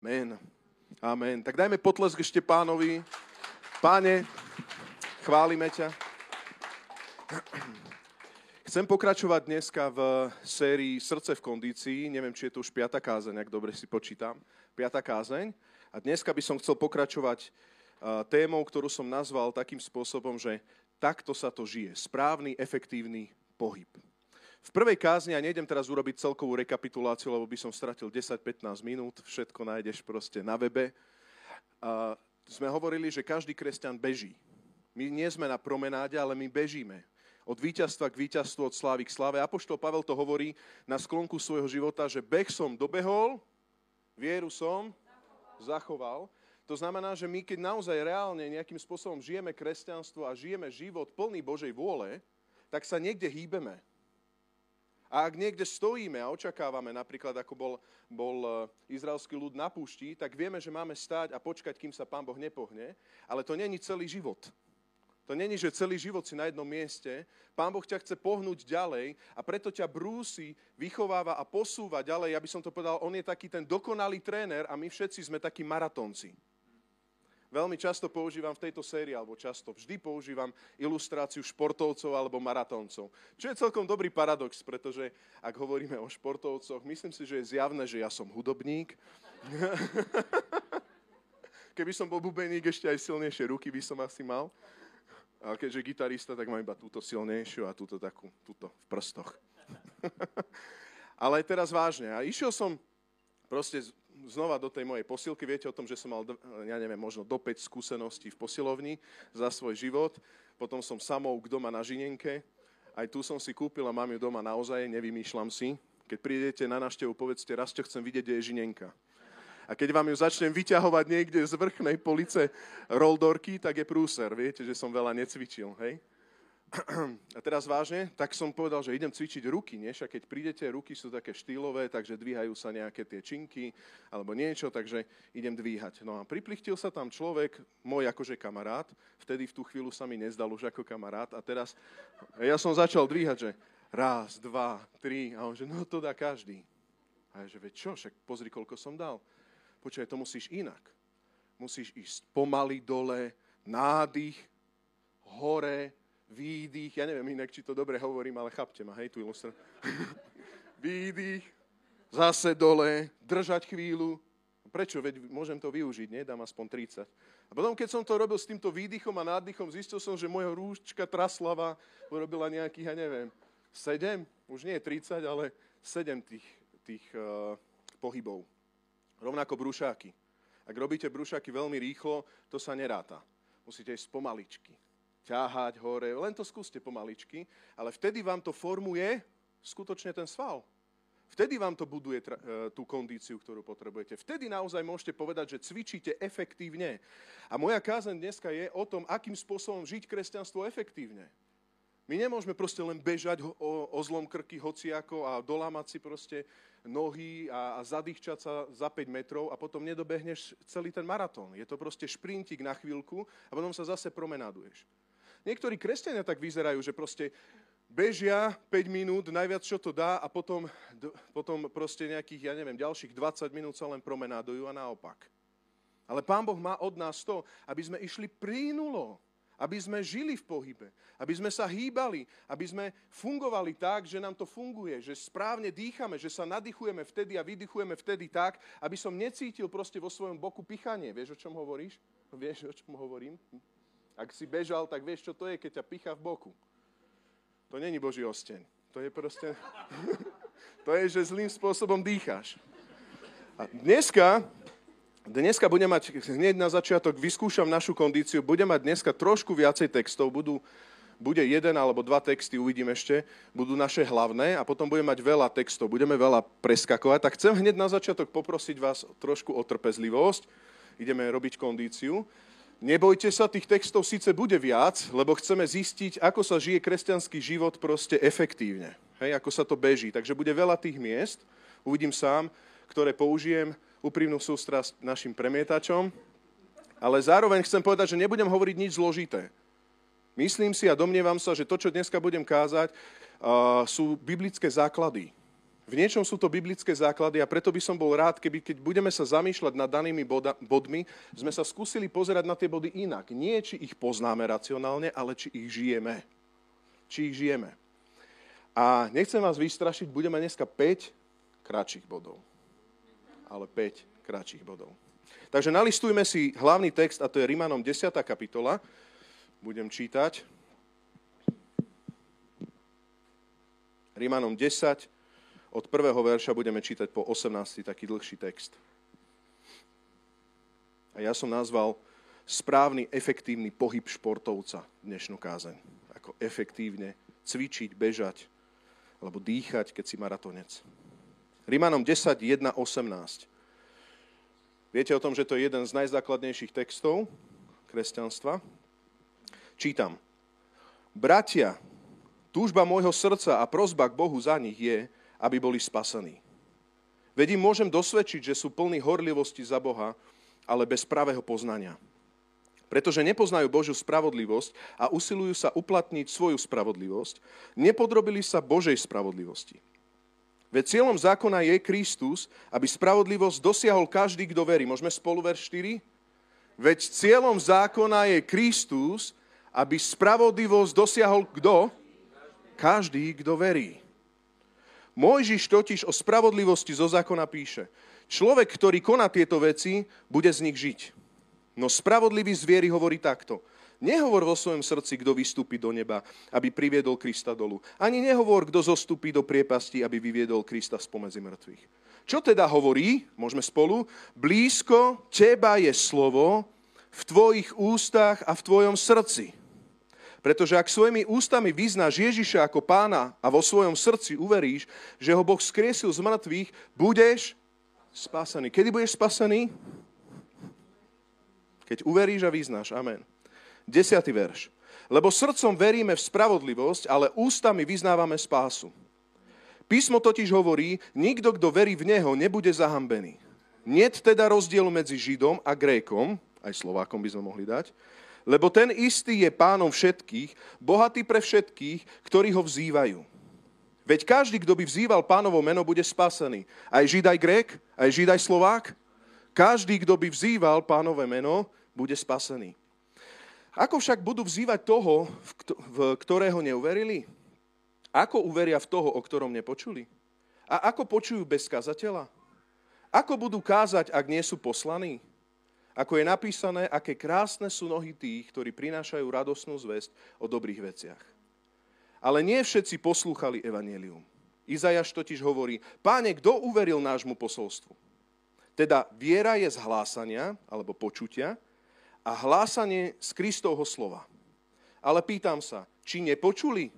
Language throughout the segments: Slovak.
Amen. Amen. Tak dajme potlesk ešte pánovi. Páne, chválime ťa. Chcem pokračovať dneska v sérii Srdce v kondícii. Neviem, či je to už piata kázeň, ak dobre si počítam. Piata kázeň. A dneska by som chcel pokračovať témou, ktorú som nazval takým spôsobom, že takto sa to žije. Správny, efektívny pohyb. V prvej kázni, a nejdem teraz urobiť celkovú rekapituláciu, lebo by som stratil 10-15 minút, všetko nájdeš proste na webe. A sme hovorili, že každý kresťan beží. My nie sme na promenáde, ale my bežíme. Od víťazstva k víťazstvu, od slávy k sláve. Apoštol Pavel to hovorí na sklonku svojho života, že beh som dobehol, vieru som zachoval. To znamená, že my keď naozaj reálne nejakým spôsobom žijeme kresťanstvo a žijeme život plný Božej vôle, tak sa niekde hýbeme. A ak niekde stojíme a očakávame, napríklad ako bol, bol e, izraelský ľud na púšti, tak vieme, že máme stáť a počkať, kým sa Pán Boh nepohne, ale to není celý život. To není, že celý život si na jednom mieste. Pán Boh ťa chce pohnúť ďalej a preto ťa brúsi, vychováva a posúva ďalej. Ja by som to povedal, on je taký ten dokonalý tréner a my všetci sme takí maratónci veľmi často používam v tejto sérii, alebo často vždy používam ilustráciu športovcov alebo maratóncov. Čo je celkom dobrý paradox, pretože ak hovoríme o športovcoch, myslím si, že je zjavné, že ja som hudobník. Keby som bol bubeník, ešte aj silnejšie ruky by som asi mal. A keďže gitarista, tak mám iba túto silnejšiu a túto takú, túto v prstoch. Ale teraz vážne. A išiel som proste znova do tej mojej posilky. Viete o tom, že som mal, ja neviem, možno do 5 skúseností v posilovni za svoj život. Potom som samouk doma na Žinenke. Aj tu som si kúpil a mám ju doma naozaj, nevymýšľam si. Keď prídete na návštevu, povedzte, raz čo chcem vidieť, kde je Žinenka. A keď vám ju začnem vyťahovať niekde z vrchnej police roldorky, tak je prúser. Viete, že som veľa necvičil, hej? A teraz vážne, tak som povedal, že idem cvičiť ruky, nie? A keď prídete, ruky sú také štýlové, takže dvíhajú sa nejaké tie činky alebo niečo, takže idem dvíhať. No a priplichtil sa tam človek, môj akože kamarát, vtedy v tú chvíľu sa mi nezdal už ako kamarát a teraz ja som začal dvíhať, že raz, dva, tri a on že no to dá každý. A ja že veď čo, však pozri, koľko som dal. Počkaj, to musíš inak. Musíš ísť pomaly dole, nádych, hore, výdych, ja neviem inak, či to dobre hovorím, ale chápte ma, hej, tu ilustr. výdych, zase dole, držať chvíľu. Prečo? Veď môžem to využiť, nie? Dám aspoň 30. A potom, keď som to robil s týmto výdychom a nádychom, zistil som, že moja rúčka traslava urobila nejakých, ja neviem, 7, už nie 30, ale 7 tých, tých uh, pohybov. Rovnako brúšáky. Ak robíte brúšaky veľmi rýchlo, to sa neráta. Musíte ísť pomaličky ťahať hore, len to skúste pomaličky, ale vtedy vám to formuje skutočne ten sval. Vtedy vám to buduje e, tú kondíciu, ktorú potrebujete. Vtedy naozaj môžete povedať, že cvičíte efektívne. A moja kázeň dneska je o tom, akým spôsobom žiť kresťanstvo efektívne. My nemôžeme proste len bežať o, o zlom krky hociako a dolámať si proste nohy a, a zadýchčať sa za 5 metrov a potom nedobehneš celý ten maratón. Je to proste šprintik na chvíľku a potom sa zase promenáduješ. Niektorí kresťania tak vyzerajú, že proste bežia 5 minút, najviac čo to dá a potom, potom proste nejakých, ja neviem, ďalších 20 minút sa len promenádujú a naopak. Ale Pán Boh má od nás to, aby sme išli prínulo, aby sme žili v pohybe, aby sme sa hýbali, aby sme fungovali tak, že nám to funguje, že správne dýchame, že sa nadýchujeme vtedy a vydychujeme vtedy tak, aby som necítil proste vo svojom boku pichanie. Vieš, o čom hovoríš? Vieš, o čom hovorím? Ak si bežal, tak vieš, čo to je, keď ťa picha v boku. To není Boží osteň. To je proste... to je, že zlým spôsobom dýcháš. A dneska, dneska budem mať, hneď na začiatok vyskúšam našu kondíciu, budem mať dneska trošku viacej textov, budú, bude jeden alebo dva texty, uvidím ešte, budú naše hlavné a potom budeme mať veľa textov, budeme veľa preskakovať. Tak chcem hneď na začiatok poprosiť vás trošku o trpezlivosť. Ideme robiť kondíciu. Nebojte sa, tých textov síce bude viac, lebo chceme zistiť, ako sa žije kresťanský život proste efektívne. Hej, ako sa to beží. Takže bude veľa tých miest, uvidím sám, ktoré použijem úprimnú sústrasť našim premietačom, ale zároveň chcem povedať, že nebudem hovoriť nič zložité. Myslím si a domnievam sa, že to, čo dneska budem kázať, sú biblické základy. V niečom sú to biblické základy a preto by som bol rád, keby keď budeme sa zamýšľať nad danými boda, bodmi, sme sa skúsili pozerať na tie body inak. Nie, či ich poznáme racionálne, ale či ich žijeme. Či ich žijeme. A nechcem vás vystrašiť, budeme dneska 5 kratších bodov. Ale 5 kratších bodov. Takže nalistujme si hlavný text, a to je Rimanom 10. kapitola. Budem čítať. Rimanom 10, od prvého verša budeme čítať po 18. taký dlhší text. A ja som nazval správny, efektívny pohyb športovca dnešnú kázeň. Ako efektívne cvičiť, bežať, alebo dýchať, keď si maratonec. Rimanom 10, 1, 18. Viete o tom, že to je jeden z najzákladnejších textov kresťanstva? Čítam. Bratia, túžba môjho srdca a prozba k Bohu za nich je, aby boli spasení. Veď im môžem dosvedčiť, že sú plní horlivosti za Boha, ale bez pravého poznania. Pretože nepoznajú Božiu spravodlivosť a usilujú sa uplatniť svoju spravodlivosť, nepodrobili sa Božej spravodlivosti. Veď cieľom zákona je Kristus, aby spravodlivosť dosiahol každý, kto verí. Môžeme spolu ver 4? Veď cieľom zákona je Kristus, aby spravodlivosť dosiahol kto? Každý, kto verí. Mojžiš totiž o spravodlivosti zo zákona píše, človek, ktorý koná tieto veci, bude z nich žiť. No spravodlivý zviery hovorí takto. Nehovor vo svojom srdci, kto vystúpi do neba, aby priviedol Krista dolu. Ani nehovor, kto zostúpi do priepasti, aby vyviedol Krista spomedzi mŕtvych. Čo teda hovorí? Môžeme spolu. Blízko teba je slovo v tvojich ústach a v tvojom srdci. Pretože ak svojimi ústami vyznáš Ježiša ako pána a vo svojom srdci uveríš, že ho Boh skriesil z mŕtvych, budeš spasený. Kedy budeš spasený? Keď uveríš a vyznáš. Amen. Desiatý verš. Lebo srdcom veríme v spravodlivosť, ale ústami vyznávame spásu. Písmo totiž hovorí, nikto, kto verí v Neho, nebude zahambený. Niet teda rozdielu medzi Židom a Grékom, aj Slovákom by sme mohli dať, lebo ten istý je pánom všetkých, bohatý pre všetkých, ktorí ho vzývajú. Veď každý, kto by vzýval pánovo meno, bude spasený. Aj Žid, aj Grék, aj Žid, aj Slovák. Každý, kto by vzýval pánové meno, bude spasený. Ako však budú vzývať toho, v ktorého neuverili? Ako uveria v toho, o ktorom nepočuli? A ako počujú bez kazateľa? Ako budú kázať, ak nie sú poslaní? Ako je napísané, aké krásne sú nohy tých, ktorí prinášajú radosnú zväzť o dobrých veciach. Ale nie všetci poslúchali evanelium. Izajaš totiž hovorí, páne, kto uveril nášmu posolstvu? Teda viera je z hlásania, alebo počutia, a hlásanie z Kristovho slova. Ale pýtam sa, či nepočuli?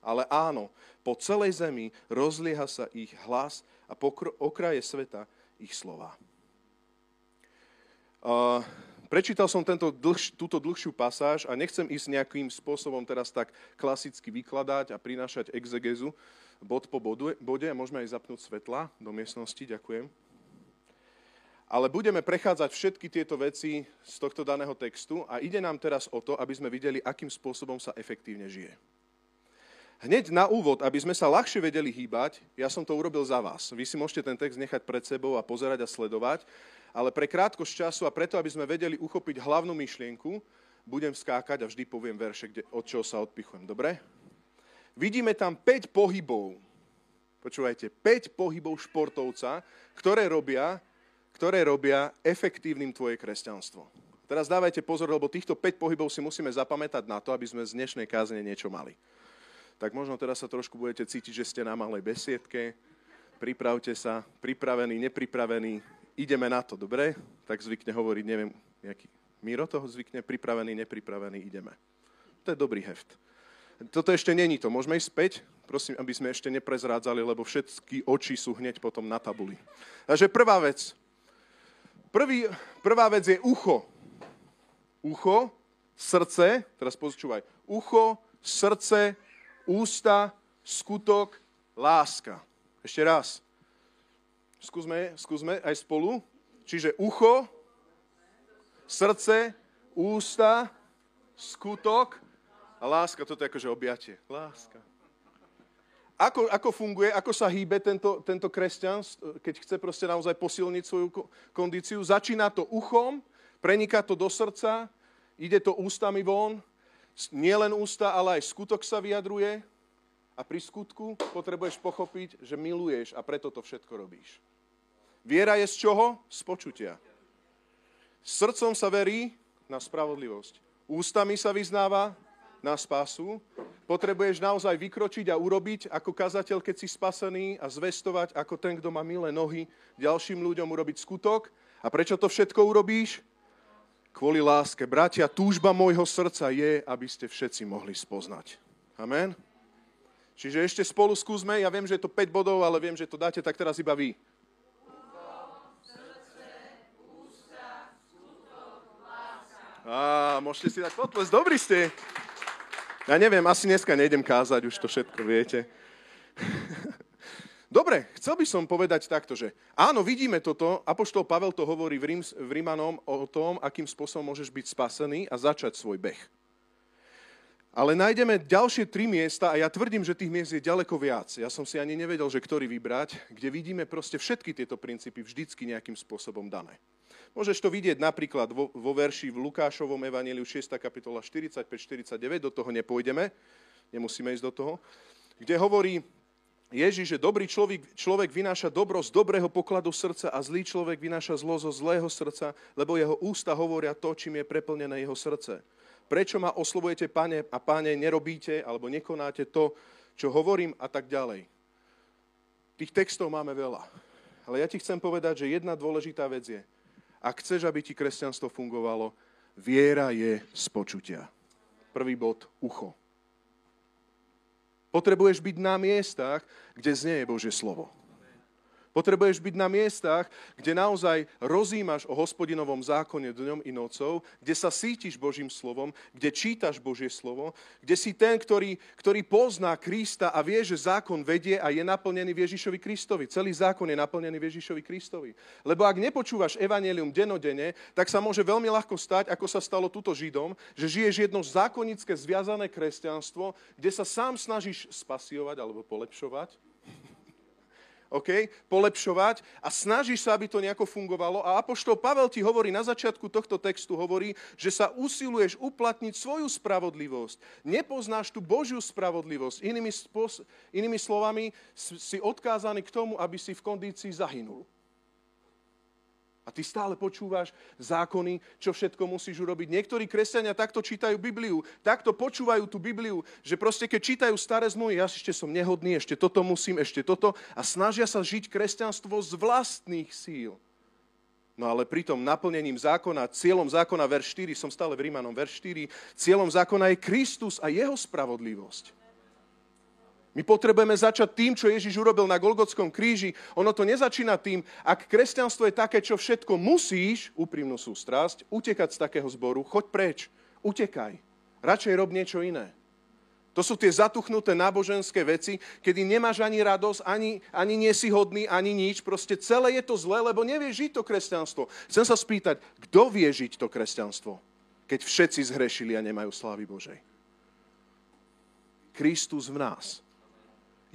Ale áno, po celej zemi rozlieha sa ich hlas a po okraje sveta ich slova. Uh, prečítal som tento dlhš, túto dlhšiu pasáž a nechcem ísť nejakým spôsobom teraz tak klasicky vykladať a prinášať exegezu bod po bodu, bode. Môžeme aj zapnúť svetla do miestnosti, ďakujem. Ale budeme prechádzať všetky tieto veci z tohto daného textu a ide nám teraz o to, aby sme videli, akým spôsobom sa efektívne žije. Hneď na úvod, aby sme sa ľahšie vedeli hýbať, ja som to urobil za vás. Vy si môžete ten text nechať pred sebou a pozerať a sledovať ale pre krátkosť času a preto, aby sme vedeli uchopiť hlavnú myšlienku, budem skákať a vždy poviem verše, kde, od čoho sa odpichujem. Dobre? Vidíme tam 5 pohybov. Počúvajte, 5 pohybov športovca, ktoré robia, ktoré robia efektívnym tvoje kresťanstvo. Teraz dávajte pozor, lebo týchto 5 pohybov si musíme zapamätať na to, aby sme z dnešnej kázne niečo mali. Tak možno teraz sa trošku budete cítiť, že ste na malej besiedke. Pripravte sa, pripravený, nepripravený, ideme na to, dobre? Tak zvykne hovoriť, neviem, nejaký Miro toho zvykne, pripravený, nepripravený, ideme. To je dobrý heft. Toto ešte není to. Môžeme ísť späť? Prosím, aby sme ešte neprezrádzali, lebo všetky oči sú hneď potom na tabuli. Takže prvá vec. Prvý, prvá vec je ucho. Ucho, srdce, teraz počúvaj. Ucho, srdce, ústa, skutok, láska. Ešte raz. Skúsme, skúsme aj spolu. Čiže ucho, srdce, ústa, skutok a láska. Toto je akože objatie. Láska. ako, ako funguje, ako sa hýbe tento, tento kresťan, keď chce proste naozaj posilniť svoju kondíciu. Začína to uchom, preniká to do srdca, ide to ústami von, nie len ústa, ale aj skutok sa vyjadruje a pri skutku potrebuješ pochopiť, že miluješ a preto to všetko robíš. Viera je z čoho? Z počutia. Srdcom sa verí na spravodlivosť. Ústami sa vyznáva na spásu, potrebuješ naozaj vykročiť a urobiť ako kazateľ, keď si spasený a zvestovať ako ten, kto má milé nohy, ďalším ľuďom urobiť skutok. A prečo to všetko urobíš? Kvôli láske. Bratia, túžba môjho srdca je, aby ste všetci mohli spoznať. Amen? Čiže ešte spolu skúsme, ja viem, že je to 5 bodov, ale viem, že to dáte tak teraz iba vy. Á, môžete si dať potles, dobrý ste. Ja neviem, asi dneska nejdem kázať, už to všetko viete. Dobre, chcel by som povedať takto, že áno, vidíme toto, Apoštol Pavel to hovorí v, Rím, v Rímanom o tom, akým spôsobom môžeš byť spasený a začať svoj beh. Ale nájdeme ďalšie tri miesta a ja tvrdím, že tých miest je ďaleko viac. Ja som si ani nevedel, že ktorý vybrať, kde vidíme proste všetky tieto princípy vždycky nejakým spôsobom dané. Môžeš to vidieť napríklad vo, vo verši v Lukášovom evaníliu 6. kapitola 45-49, do toho nepôjdeme, nemusíme ísť do toho, kde hovorí Ježiš, že dobrý človek, človek vynáša dobro z dobrého pokladu srdca a zlý človek vynáša zlo zo zlého srdca, lebo jeho ústa hovoria to, čím je preplnené jeho srdce. Prečo ma oslovujete, pane a páne, nerobíte alebo nekonáte to, čo hovorím a tak ďalej. Tých textov máme veľa. Ale ja ti chcem povedať, že jedna dôležitá vec je, ak chceš, aby ti kresťanstvo fungovalo, viera je z počutia. Prvý bod, ucho. Potrebuješ byť na miestach, kde znie Božie slovo. Potrebuješ byť na miestach, kde naozaj rozímaš o hospodinovom zákone dňom i nocou, kde sa sítiš Božím slovom, kde čítaš Božie slovo, kde si ten, ktorý, ktorý pozná Krista a vie, že zákon vedie a je naplnený Ježišovi Kristovi. Celý zákon je naplnený Ježišovi Kristovi. Lebo ak nepočúvaš evanelium denodene, tak sa môže veľmi ľahko stať, ako sa stalo tuto Židom, že žiješ jedno zákonické zviazané kresťanstvo, kde sa sám snažíš spasiovať alebo polepšovať, okay, polepšovať a snažíš sa, aby to nejako fungovalo. A Apoštol Pavel ti hovorí na začiatku tohto textu, hovorí, že sa usiluješ uplatniť svoju spravodlivosť. Nepoznáš tú Božiu spravodlivosť. Inými, spos- inými slovami, si odkázaný k tomu, aby si v kondícii zahynul. A ty stále počúvaš zákony, čo všetko musíš urobiť. Niektorí kresťania takto čítajú Bibliu, takto počúvajú tú Bibliu, že proste keď čítajú staré zmluvy, ja ešte som nehodný, ešte toto musím, ešte toto a snažia sa žiť kresťanstvo z vlastných síl. No ale pritom naplnením zákona, cieľom zákona, verš 4, som stále v Rímanom, verš 4, cieľom zákona je Kristus a jeho spravodlivosť. My potrebujeme začať tým, čo Ježiš urobil na Golgotskom kríži. Ono to nezačína tým, ak kresťanstvo je také, čo všetko musíš, úprimnú sústrasť, utekať z takého zboru, choď preč, utekaj. Radšej rob niečo iné. To sú tie zatuchnuté náboženské veci, kedy nemáš ani radosť, ani, ani nie si hodný, ani nič. Proste celé je to zlé, lebo nevieš žiť to kresťanstvo. Chcem sa spýtať, kto vie žiť to kresťanstvo, keď všetci zhrešili a nemajú slávy Božej? Kristus v nás.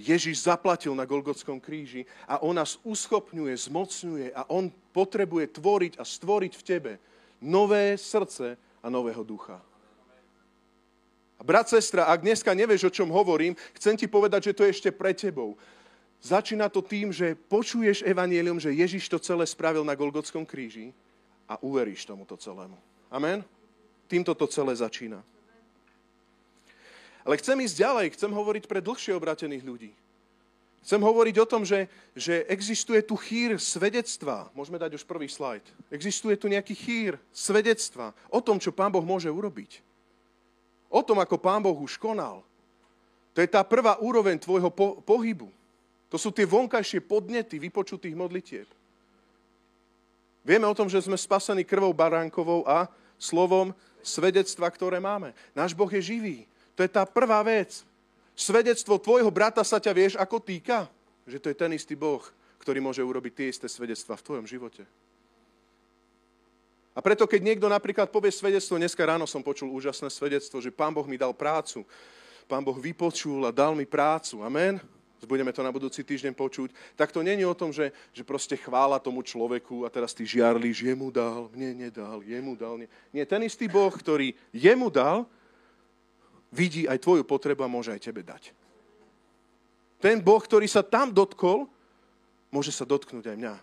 Ježiš zaplatil na Golgotskom kríži a on nás uschopňuje, zmocňuje a on potrebuje tvoriť a stvoriť v tebe nové srdce a nového ducha. A brat, sestra, ak dneska nevieš, o čom hovorím, chcem ti povedať, že to je ešte pre tebou. Začína to tým, že počuješ evanílium, že Ježiš to celé spravil na Golgotskom kríži a uveríš tomuto celému. Amen? Týmto to celé začína. Ale chcem ísť ďalej, chcem hovoriť pre dlhšie obratených ľudí. Chcem hovoriť o tom, že, že existuje tu chýr svedectva. Môžeme dať už prvý slajd. Existuje tu nejaký chýr svedectva o tom, čo Pán Boh môže urobiť. O tom, ako Pán Boh už konal. To je tá prvá úroveň tvojho po- pohybu. To sú tie vonkajšie podnety vypočutých modlitieb. Vieme o tom, že sme spasení krvou baránkovou a slovom svedectva, ktoré máme. Náš Boh je živý. To je tá prvá vec. Svedectvo tvojho brata sa ťa vieš ako týka? Že to je ten istý Boh, ktorý môže urobiť tie isté svedectva v tvojom živote. A preto, keď niekto napríklad povie svedectvo, dneska ráno som počul úžasné svedectvo, že Pán Boh mi dal prácu. Pán Boh vypočul a dal mi prácu. Amen. budeme to na budúci týždeň počuť, tak to není o tom, že, že proste chvála tomu človeku a teraz ty žiarlíš, jemu dal, mne nedal, jemu dal. Nie. nie, ten istý Boh, ktorý jemu dal, vidí aj tvoju potrebu a môže aj tebe dať. Ten Boh, ktorý sa tam dotkol, môže sa dotknúť aj mňa.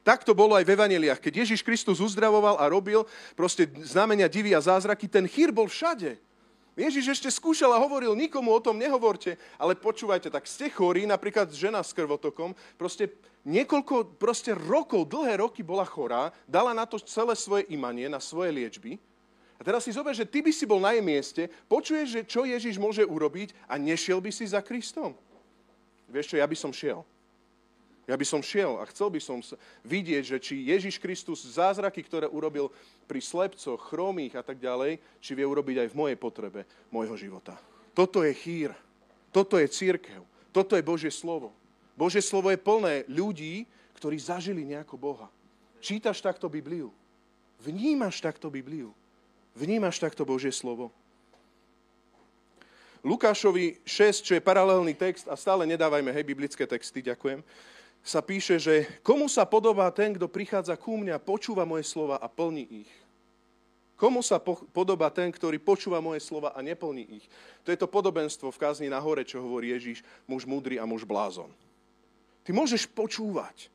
Tak to bolo aj v evaneliách. Keď Ježiš Kristus uzdravoval a robil proste znamenia divy a zázraky, ten chýr bol všade. Ježiš ešte skúšal a hovoril, nikomu o tom nehovorte, ale počúvajte, tak ste chorí, napríklad žena s krvotokom, proste niekoľko proste rokov, dlhé roky bola chorá, dala na to celé svoje imanie, na svoje liečby. A teraz si zober, že ty by si bol na jej mieste, počuješ, že čo Ježiš môže urobiť a nešiel by si za Kristom. Vieš čo, ja by som šiel. Ja by som šiel a chcel by som vidieť, že či Ježiš Kristus zázraky, ktoré urobil pri slepcoch, chromých a tak ďalej, či vie urobiť aj v mojej potrebe môjho života. Toto je chýr. Toto je církev. Toto je Božie slovo. Božie slovo je plné ľudí, ktorí zažili nejako Boha. Čítaš takto Bibliu. Vnímaš takto Bibliu. Vnímaš takto Božie slovo. Lukášovi 6, čo je paralelný text, a stále nedávajme, hej, biblické texty, ďakujem, sa píše, že komu sa podobá ten, kto prichádza ku mňa, počúva moje slova a plní ich. Komu sa po- podobá ten, ktorý počúva moje slova a neplní ich? To je to podobenstvo v kázni na hore, čo hovorí Ježíš, muž múdry a muž blázon. Ty môžeš počúvať,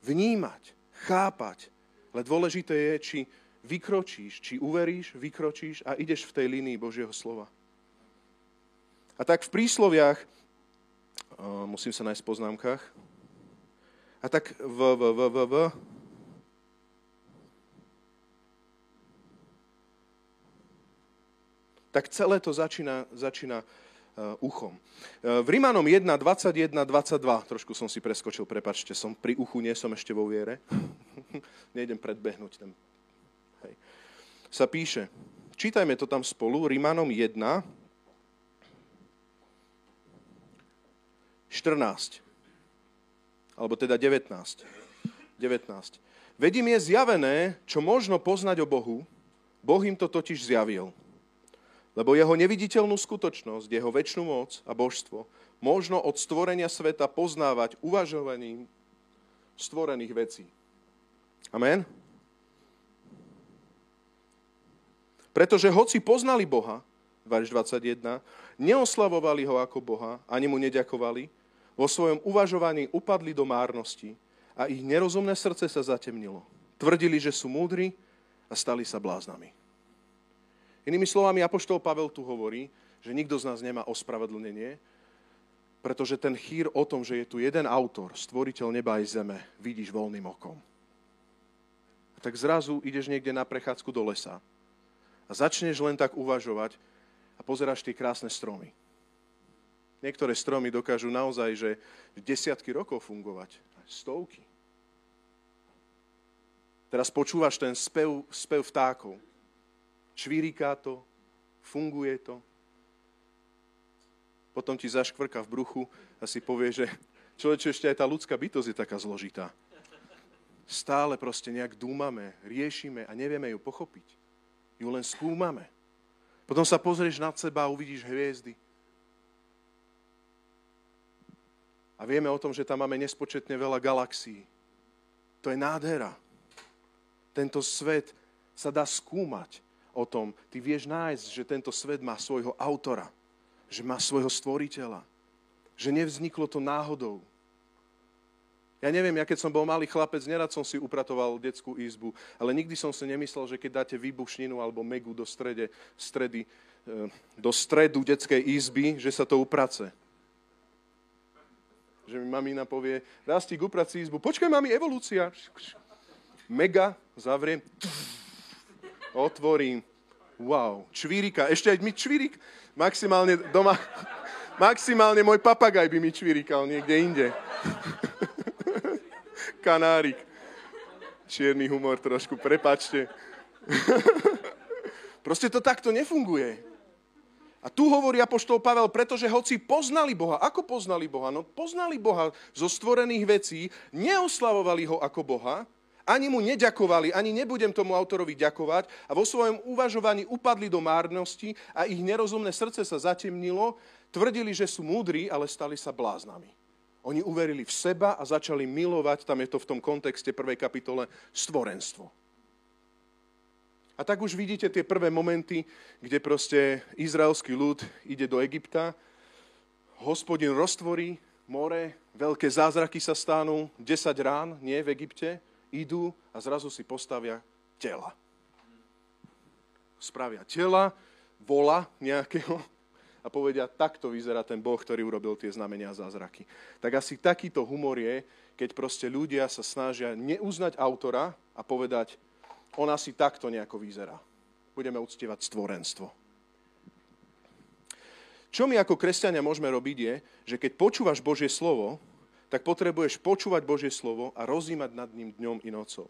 vnímať, chápať, ale dôležité je, či vykročíš, či uveríš, vykročíš a ideš v tej línii Božieho slova. A tak v prísloviach, musím sa nájsť v poznámkach, a tak v, v, v, v, v tak celé to začína, začína uh, uchom. Uh, v Rímanom 1, 21, 22, trošku som si preskočil, prepačte, som pri uchu, nie som ešte vo viere. Nejdem predbehnúť ten. Sa píše, čítajme to tam spolu, Rímanom 1, 14. Alebo teda 19. 19. Vedím je zjavené, čo možno poznať o Bohu, Boh im to totiž zjavil. Lebo jeho neviditeľnú skutočnosť, jeho väčšinu moc a božstvo možno od stvorenia sveta poznávať uvažovaním stvorených vecí. Amen? Pretože hoci poznali Boha, verš 21, neoslavovali ho ako Boha, ani mu neďakovali, vo svojom uvažovaní upadli do márnosti a ich nerozumné srdce sa zatemnilo. Tvrdili, že sú múdri a stali sa bláznami. Inými slovami, Apoštol Pavel tu hovorí, že nikto z nás nemá ospravedlnenie, pretože ten chýr o tom, že je tu jeden autor, stvoriteľ neba aj zeme, vidíš voľným okom. A tak zrazu ideš niekde na prechádzku do lesa a začneš len tak uvažovať a pozeráš tie krásne stromy. Niektoré stromy dokážu naozaj, že desiatky rokov fungovať, stovky. Teraz počúvaš ten spev, spev vtákov. Čvíriká to, funguje to. Potom ti zaškvrka v bruchu a si povie, že človeče, ešte aj tá ľudská bytosť je taká zložitá. Stále proste nejak dúmame, riešime a nevieme ju pochopiť. Ju len skúmame. Potom sa pozrieš nad seba a uvidíš hviezdy. A vieme o tom, že tam máme nespočetne veľa galaxií. To je nádhera. Tento svet sa dá skúmať o tom. Ty vieš nájsť, že tento svet má svojho autora, že má svojho stvoriteľa, že nevzniklo to náhodou. Ja neviem, ja keď som bol malý chlapec, nerad som si upratoval detskú izbu, ale nikdy som si nemyslel, že keď dáte výbušninu alebo megu do, strede, stredy, eh, do stredu detskej izby, že sa to uprace že mi mamina povie, Rastík, uprac si izbu. Počkaj, mami, evolúcia. Mega, zavriem, otvorím. Wow, čvírika, ešte aj mi čvírik, maximálne doma, maximálne môj papagaj by mi čvírikal niekde inde. Kanárik. Čierny humor trošku, prepačte. Proste to takto nefunguje. A tu hovorí Apoštol Pavel, pretože hoci poznali Boha, ako poznali Boha? No poznali Boha zo stvorených vecí, neoslavovali ho ako Boha, ani mu neďakovali, ani nebudem tomu autorovi ďakovať a vo svojom uvažovaní upadli do márnosti a ich nerozumné srdce sa zatemnilo, tvrdili, že sú múdri, ale stali sa bláznami. Oni uverili v seba a začali milovať, tam je to v tom kontexte prvej kapitole, stvorenstvo. A tak už vidíte tie prvé momenty, kde proste izraelský ľud ide do Egypta, hospodin roztvorí more, veľké zázraky sa stanú, 10 rán, nie v Egypte, idú a zrazu si postavia tela. Spravia tela, vola nejakého a povedia, takto vyzerá ten Boh, ktorý urobil tie znamenia a zázraky. Tak asi takýto humor je, keď proste ľudia sa snažia neuznať autora a povedať, on asi takto nejako vyzerá. Budeme uctievať stvorenstvo. Čo my ako kresťania môžeme robiť je, že keď počúvaš Božie slovo, tak potrebuješ počúvať Božie slovo a rozímať nad ním dňom i nocou.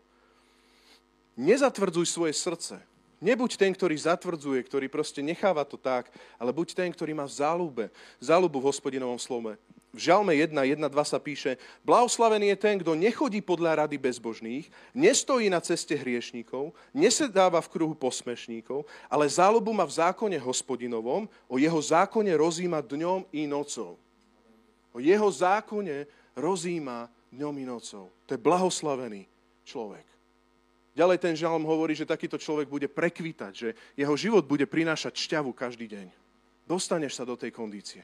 Nezatvrdzuj svoje srdce. Nebuď ten, ktorý zatvrdzuje, ktorý proste necháva to tak, ale buď ten, ktorý má v záľube, záľubu v hospodinovom slove. V Žalme 1, 1, 2 sa píše, blahoslavený je ten, kto nechodí podľa rady bezbožných, nestojí na ceste hriešníkov, nesedáva v kruhu posmešníkov, ale záľubu má v zákone hospodinovom, o jeho zákone rozíma dňom i nocou. O jeho zákone rozíma dňom i nocou. To je blahoslavený človek. Ďalej ten žalm hovorí, že takýto človek bude prekvitať, že jeho život bude prinášať šťavu každý deň. Dostaneš sa do tej kondície.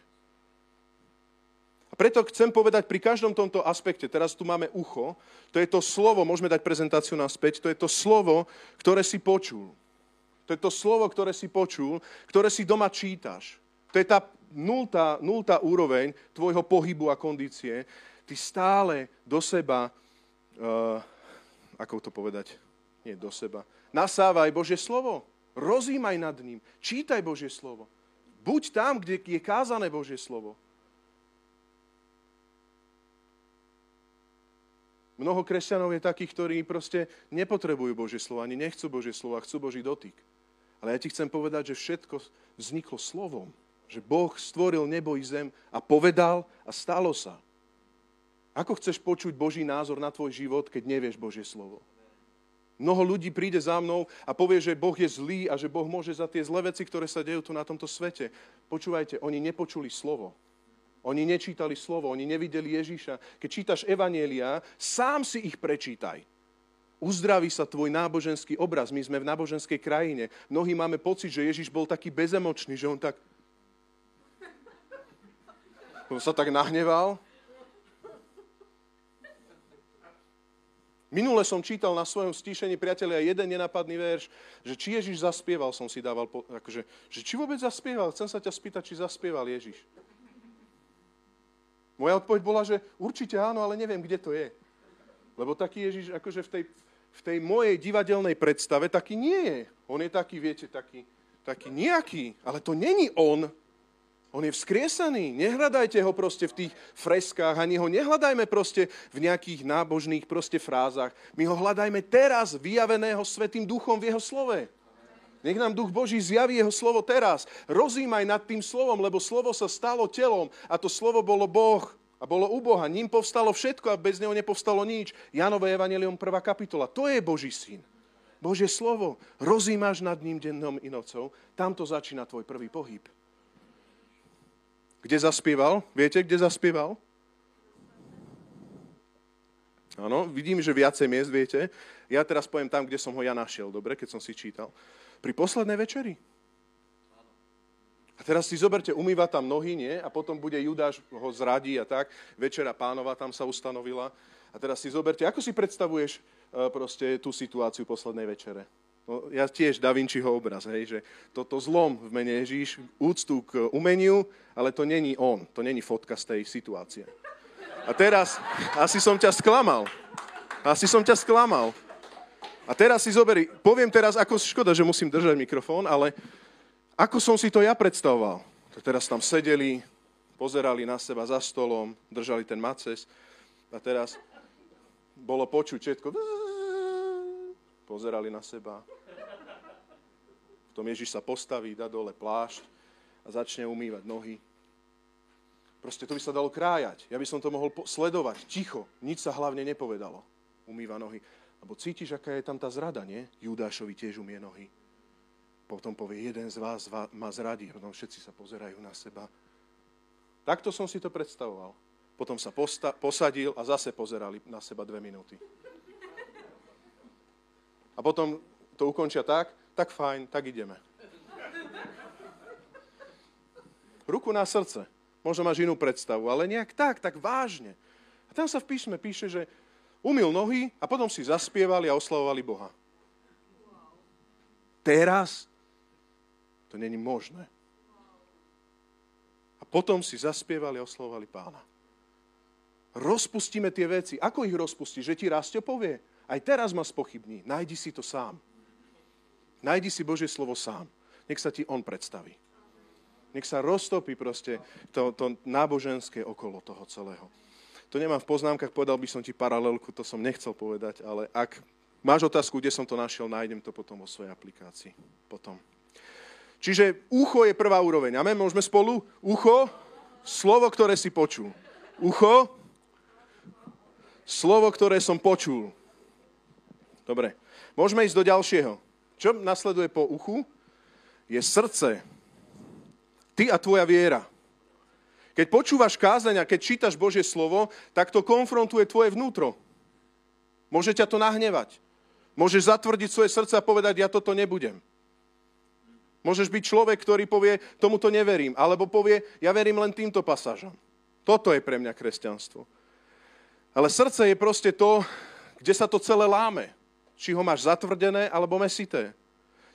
A preto chcem povedať pri každom tomto aspekte, teraz tu máme ucho, to je to slovo, môžeme dať prezentáciu naspäť, to je to slovo, ktoré si počul. To je to slovo, ktoré si počul, ktoré si doma čítaš. To je tá nultá, nultá úroveň tvojho pohybu a kondície. Ty stále do seba, uh, ako to povedať, nie do seba. Nasávaj Božie slovo. Rozímaj nad ním. Čítaj Božie slovo. Buď tam, kde je kázané Božie slovo. Mnoho kresťanov je takých, ktorí proste nepotrebujú Božie slovo, ani nechcú Božie slovo, a chcú Boží dotyk. Ale ja ti chcem povedať, že všetko vzniklo slovom. Že Boh stvoril nebo i zem a povedal a stalo sa. Ako chceš počuť Boží názor na tvoj život, keď nevieš Božie slovo? Mnoho ľudí príde za mnou a povie, že Boh je zlý a že Boh môže za tie zlé veci, ktoré sa dejú tu na tomto svete. Počúvajte, oni nepočuli slovo. Oni nečítali slovo, oni nevideli Ježíša. Keď čítaš Evanielia, sám si ich prečítaj. Uzdraví sa tvoj náboženský obraz. My sme v náboženskej krajine. Mnohí máme pocit, že Ježíš bol taký bezemočný, že on tak... On sa tak nahneval Minule som čítal na svojom stíšení, priatelia, jeden nenapadný verš, že či Ježiš zaspieval, som si dával, akože, že či vôbec zaspieval, chcem sa ťa spýtať, či zaspieval Ježiš. Moja odpoveď bola, že určite áno, ale neviem, kde to je. Lebo taký Ježiš, akože v tej, v tej mojej divadelnej predstave, taký nie je. On je taký, viete, taký, taký nejaký, ale to není on. On je vzkriesaný. Nehľadajte ho proste v tých freskách, ani ho nehľadajme proste v nejakých nábožných proste frázach. My ho hľadajme teraz, vyjaveného Svetým duchom v jeho slove. Nech nám Duch Boží zjaví jeho slovo teraz. Rozímaj nad tým slovom, lebo slovo sa stalo telom a to slovo bolo Boh a bolo u Boha. Ním povstalo všetko a bez neho nepovstalo nič. Janové evanelium 1. kapitola. To je Boží syn. Božie slovo. Rozímaš nad ním dennom i nocou. Tamto začína tvoj prvý pohyb. Kde zaspieval? Viete, kde zaspieval? Áno, vidím, že viacej miest, viete. Ja teraz poviem tam, kde som ho ja našiel, dobre, keď som si čítal. Pri poslednej večeri. A teraz si zoberte, umýva tam nohy, nie? A potom bude Judáš, ho zradí a tak. Večera pánova tam sa ustanovila. A teraz si zoberte, ako si predstavuješ uh, proste tú situáciu poslednej večere? No, ja tiež Da Vinciho obraz, hej, že toto zlom v mene Ježíš, úctu k umeniu, ale to není on, to není fotka z tej situácie. A teraz, asi som ťa sklamal. Asi som ťa sklamal. A teraz si zoberi, poviem teraz, ako škoda, že musím držať mikrofón, ale ako som si to ja predstavoval. To teraz tam sedeli, pozerali na seba za stolom, držali ten maces a teraz bolo počuť všetko pozerali na seba. Potom Ježiš sa postaví, dá dole plášť a začne umývať nohy. Proste to by sa dalo krájať. Ja by som to mohol sledovať. Ticho. Nič sa hlavne nepovedalo. Umýva nohy. Lebo cítiš, aká je tam tá zrada, nie? Judášovi tiež umie nohy. Potom povie, jeden z vás ma zradí. Potom všetci sa pozerajú na seba. Takto som si to predstavoval. Potom sa posta- posadil a zase pozerali na seba dve minúty. A potom to ukončia tak, tak fajn, tak ideme. Ruku na srdce. Možno máš inú predstavu, ale nejak tak, tak vážne. A tam sa v písme píše, že umil nohy a potom si zaspievali a oslavovali Boha. Teraz to není možné. A potom si zaspievali a oslavovali pána. Rozpustíme tie veci. Ako ich rozpustí? Že ti Rastio povie? Aj teraz ma spochybní. Najdi si to sám. Najdi si Božie slovo sám. Nech sa ti on predstaví. Nech sa roztopí proste to, to náboženské okolo toho celého. To nemám v poznámkach, povedal by som ti paralelku, to som nechcel povedať, ale ak máš otázku, kde som to našiel, nájdem to potom vo svojej aplikácii. Potom. Čiže ucho je prvá úroveň. Amen, môžeme spolu? Ucho, slovo, ktoré si počul. Ucho, slovo, ktoré som počul. Dobre, môžeme ísť do ďalšieho. Čo nasleduje po uchu? Je srdce. Ty a tvoja viera. Keď počúvaš kázania, keď čítaš Božie slovo, tak to konfrontuje tvoje vnútro. Môže ťa to nahnevať. Môžeš zatvrdiť svoje srdce a povedať, ja toto nebudem. Môžeš byť človek, ktorý povie, tomuto neverím. Alebo povie, ja verím len týmto pasážom. Toto je pre mňa kresťanstvo. Ale srdce je proste to, kde sa to celé láme. Či ho máš zatvrdené, alebo mesité.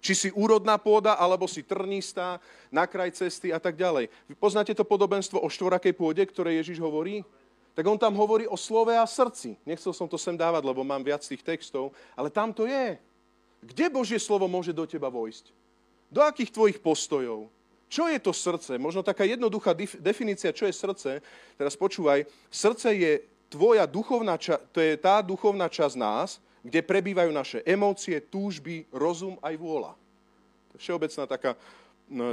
Či si úrodná pôda, alebo si trnistá, na kraj cesty a tak ďalej. Vy poznáte to podobenstvo o štvorakej pôde, ktoré Ježiš hovorí? Tak on tam hovorí o slove a srdci. Nechcel som to sem dávať, lebo mám viac tých textov, ale tam to je. Kde Božie slovo môže do teba vojsť? Do akých tvojich postojov? Čo je to srdce? Možno taká jednoduchá definícia, čo je srdce. Teraz počúvaj, srdce je tvoja duchovná ča- to je tá duchovná časť nás, kde prebývajú naše emócie, túžby, rozum aj vôľa. Všeobecná taká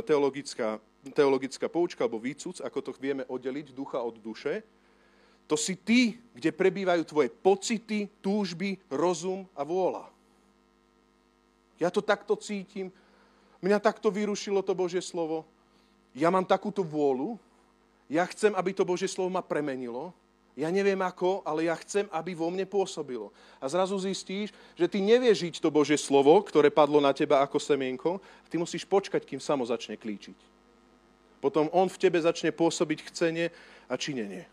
teologická, teologická poučka alebo výcuc, ako to vieme oddeliť ducha od duše. To si ty, kde prebývajú tvoje pocity, túžby, rozum a vôľa. Ja to takto cítim, mňa takto vyrušilo to Božie slovo, ja mám takúto vôľu, ja chcem, aby to Božie slovo ma premenilo, ja neviem ako, ale ja chcem, aby vo mne pôsobilo. A zrazu zistíš, že ty nevieš žiť to Božie slovo, ktoré padlo na teba ako semienko, a ty musíš počkať, kým samo začne klíčiť. Potom on v tebe začne pôsobiť chcenie a činenie.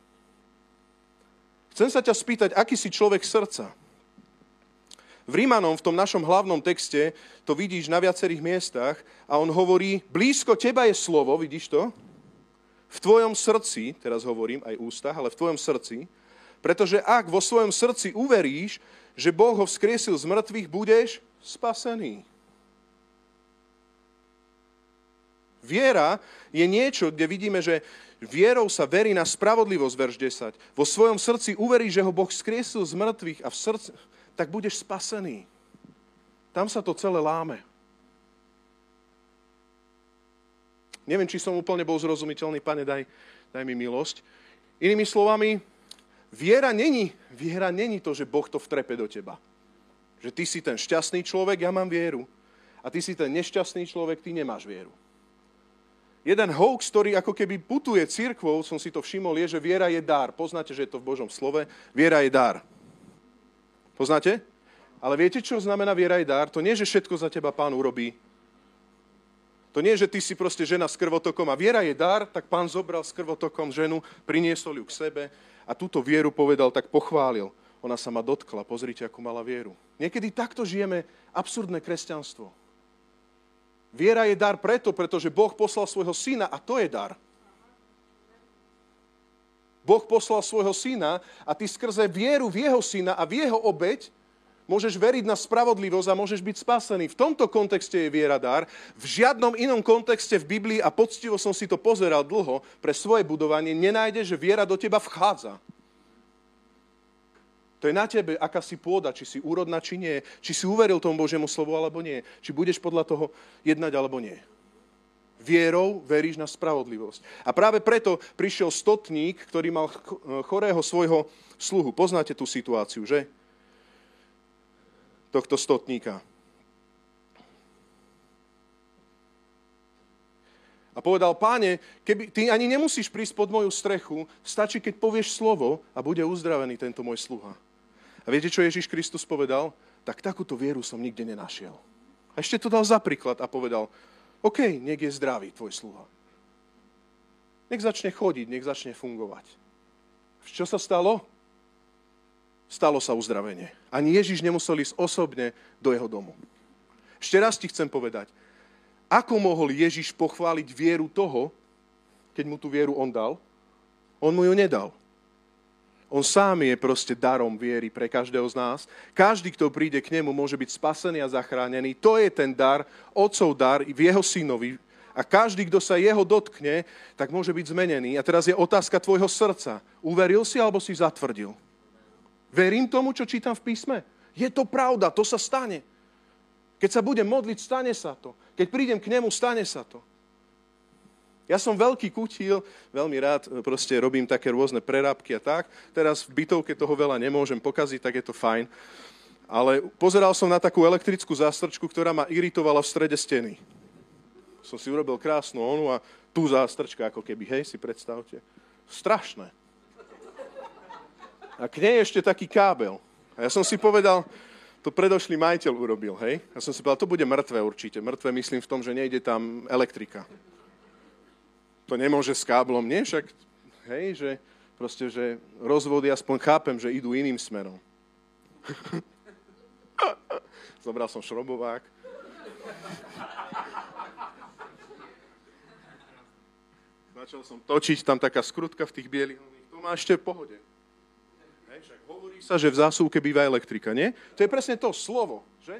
Chcem sa ťa spýtať, aký si človek srdca? V Rímanom, v tom našom hlavnom texte, to vidíš na viacerých miestach a on hovorí, blízko teba je slovo, vidíš to? V tvojom srdci, teraz hovorím aj ústach, ale v tvojom srdci, pretože ak vo svojom srdci uveríš, že Boh ho vzkriesil z mŕtvych, budeš spasený. Viera je niečo, kde vidíme, že vierou sa verí na spravodlivosť, verš 10. Vo svojom srdci uverí, že ho Boh skriesil z mŕtvych a v srdci, tak budeš spasený. Tam sa to celé láme. Neviem, či som úplne bol zrozumiteľný, pane, daj, daj mi milosť. Inými slovami, viera není, viera není to, že Boh to vtrepe do teba. Že ty si ten šťastný človek, ja mám vieru. A ty si ten nešťastný človek, ty nemáš vieru. Jeden hoax, ktorý ako keby putuje církvou, som si to všimol, je, že viera je dar. Poznáte, že je to v Božom slove? Viera je dar. Poznáte? Ale viete, čo znamená viera je dar? To nie, že všetko za teba pán urobí, to nie, že ty si proste žena s krvotokom a viera je dar, tak pán zobral s krvotokom ženu, priniesol ju k sebe a túto vieru povedal, tak pochválil. Ona sa ma dotkla, pozrite, akú mala vieru. Niekedy takto žijeme absurdné kresťanstvo. Viera je dar preto, pretože Boh poslal svojho syna a to je dar. Boh poslal svojho syna a ty skrze vieru v jeho syna a v jeho obeď Môžeš veriť na spravodlivosť a môžeš byť spasený. V tomto kontexte je viera dar. V žiadnom inom kontexte v Biblii, a poctivo som si to pozeral dlho pre svoje budovanie, nenájdeš, že viera do teba vchádza. To je na tebe, aká si pôda, či si úrodná, či nie. Či si uveril tomu Božiemu slovu, alebo nie. Či budeš podľa toho jednať, alebo nie. Vierou veríš na spravodlivosť. A práve preto prišiel stotník, ktorý mal chorého svojho sluhu. Poznáte tú situáciu, že? Tohto stotníka. A povedal, páne, keby, ty ani nemusíš prísť pod moju strechu, stačí, keď povieš slovo a bude uzdravený tento môj sluha. A viete, čo Ježiš Kristus povedal? Tak takúto vieru som nikde nenašiel. A ešte to dal za príklad a povedal, OK, nech je zdravý tvoj sluha. Nech začne chodiť, nech začne fungovať. Čo sa stalo? Stalo sa uzdravenie. Ani Ježiš nemusel ísť osobne do jeho domu. Ešte raz ti chcem povedať, ako mohol Ježiš pochváliť vieru toho, keď mu tú vieru on dal? On mu ju nedal. On sám je proste darom viery pre každého z nás. Každý, kto príde k nemu, môže byť spasený a zachránený. To je ten dar, otcov dar v jeho synovi, a každý, kto sa jeho dotkne, tak môže byť zmenený. A teraz je otázka tvojho srdca. Uveril si alebo si zatvrdil? Verím tomu, čo čítam v písme? Je to pravda, to sa stane. Keď sa budem modliť, stane sa to. Keď prídem k nemu, stane sa to. Ja som veľký kutil, veľmi rád proste robím také rôzne prerábky a tak. Teraz v bytovke toho veľa nemôžem pokaziť, tak je to fajn. Ale pozeral som na takú elektrickú zástrčku, ktorá ma iritovala v strede steny som si urobil krásnu onu a tu zástrčka, ako keby, hej, si predstavte. Strašné. A k nej ešte taký kábel. A ja som si povedal, to predošlý majiteľ urobil, hej. Ja som si povedal, to bude mŕtve určite. Mŕtve myslím v tom, že nejde tam elektrika. To nemôže s káblom, nie? Však, hej, že proste, že rozvody aspoň chápem, že idú iným smerom. Zobral som šrobovák. Začal som točiť, tam taká skrutka v tých bielých To má ešte v pohode. Sa, že v zásuvke býva elektrika, nie? To je presne to slovo, že?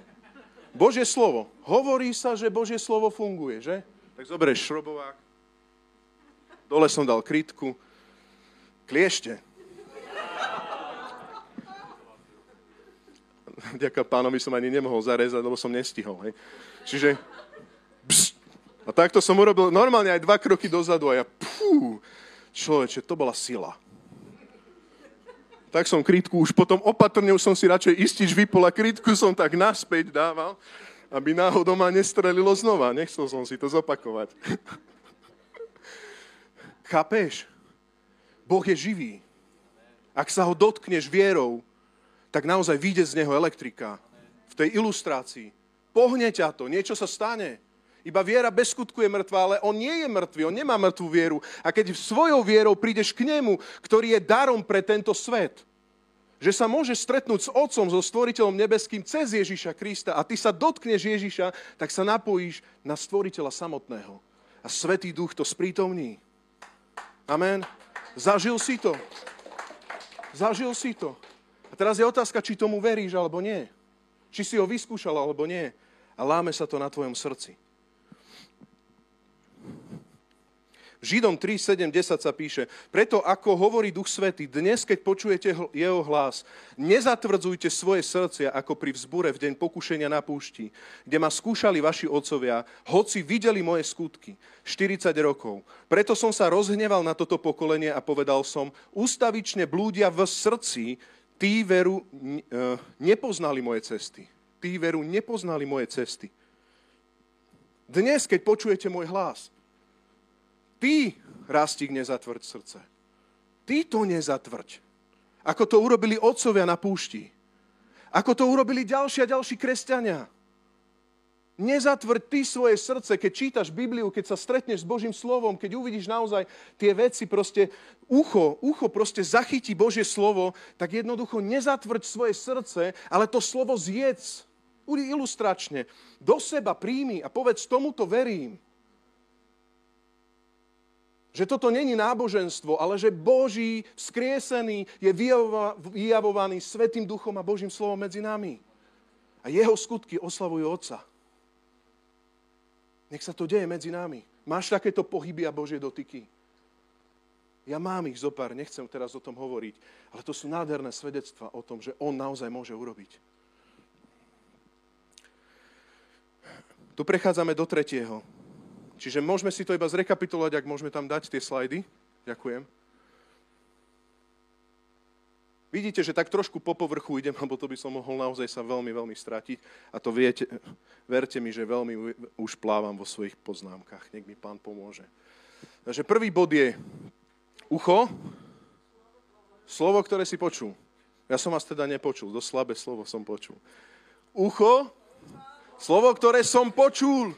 Božie slovo. Hovorí sa, že Božie slovo funguje, že? Tak zoberieš šrobovák, dole som dal krytku, kliešte. Ďaká pánovi som ani nemohol zarezať, lebo som nestihol. Hej. Čiže pst, a takto som urobil normálne aj dva kroky dozadu a ja, pú, človeče, to bola sila. Tak som krytku už potom opatrne, už som si radšej istič vypol a krytku som tak naspäť dával, aby náhodou ma nestrelilo znova. Nechcel som si to zopakovať. Chápeš? Boh je živý. Ak sa ho dotkneš vierou, tak naozaj vyjde z neho elektrika. V tej ilustrácii. Pohne ťa to, niečo sa stane. Iba viera bez skutku je mŕtva, ale on nie je mŕtvý, on nemá mŕtvú vieru. A keď svojou vierou prídeš k nemu, ktorý je darom pre tento svet, že sa môžeš stretnúť s Otcom, so Stvoriteľom nebeským cez Ježiša Krista a ty sa dotkneš Ježiša, tak sa napojíš na Stvoriteľa samotného. A Svetý Duch to sprítomní. Amen. Zažil si to. Zažil si to. A teraz je otázka, či tomu veríš alebo nie. Či si ho vyskúšal alebo nie. A láme sa to na tvojom srdci. Židom 3, 7, 10 sa píše, preto ako hovorí Duch Svety, dnes, keď počujete jeho hlas, nezatvrdzujte svoje srdcia ako pri vzbure v deň pokušenia na púšti, kde ma skúšali vaši otcovia, hoci videli moje skutky, 40 rokov. Preto som sa rozhneval na toto pokolenie a povedal som, ústavične blúdia v srdci, tí veru e, nepoznali moje cesty. Tí veru nepoznali moje cesty. Dnes, keď počujete môj hlas, Ty, Rastík, nezatvrď srdce. Ty to nezatvrď. Ako to urobili otcovia na púšti. Ako to urobili ďalší a ďalší kresťania. Nezatvrď ty svoje srdce, keď čítaš Bibliu, keď sa stretneš s Božím slovom, keď uvidíš naozaj tie veci, proste ucho, ucho proste zachytí Božie slovo, tak jednoducho nezatvrď svoje srdce, ale to slovo zjedz. Ilustračne. Do seba príjmi a povedz, tomuto verím. Že toto není náboženstvo, ale že Boží skriesený je vyjavovaný Svetým duchom a Božím slovom medzi nami. A jeho skutky oslavujú Otca. Nech sa to deje medzi nami. Máš takéto pohyby a Božie dotyky? Ja mám ich zopár, nechcem teraz o tom hovoriť, ale to sú nádherné svedectva o tom, že On naozaj môže urobiť. Tu prechádzame do tretieho. Čiže môžeme si to iba zrekapitulovať, ak môžeme tam dať tie slajdy. Ďakujem. Vidíte, že tak trošku po povrchu idem, lebo to by som mohol naozaj sa veľmi, veľmi stratiť. A to viete, verte mi, že veľmi už plávam vo svojich poznámkach. Nech mi pán pomôže. Takže prvý bod je ucho, slovo, ktoré si počul. Ja som vás teda nepočul, dosť slabé slovo som počul. Ucho, slovo, ktoré som počul.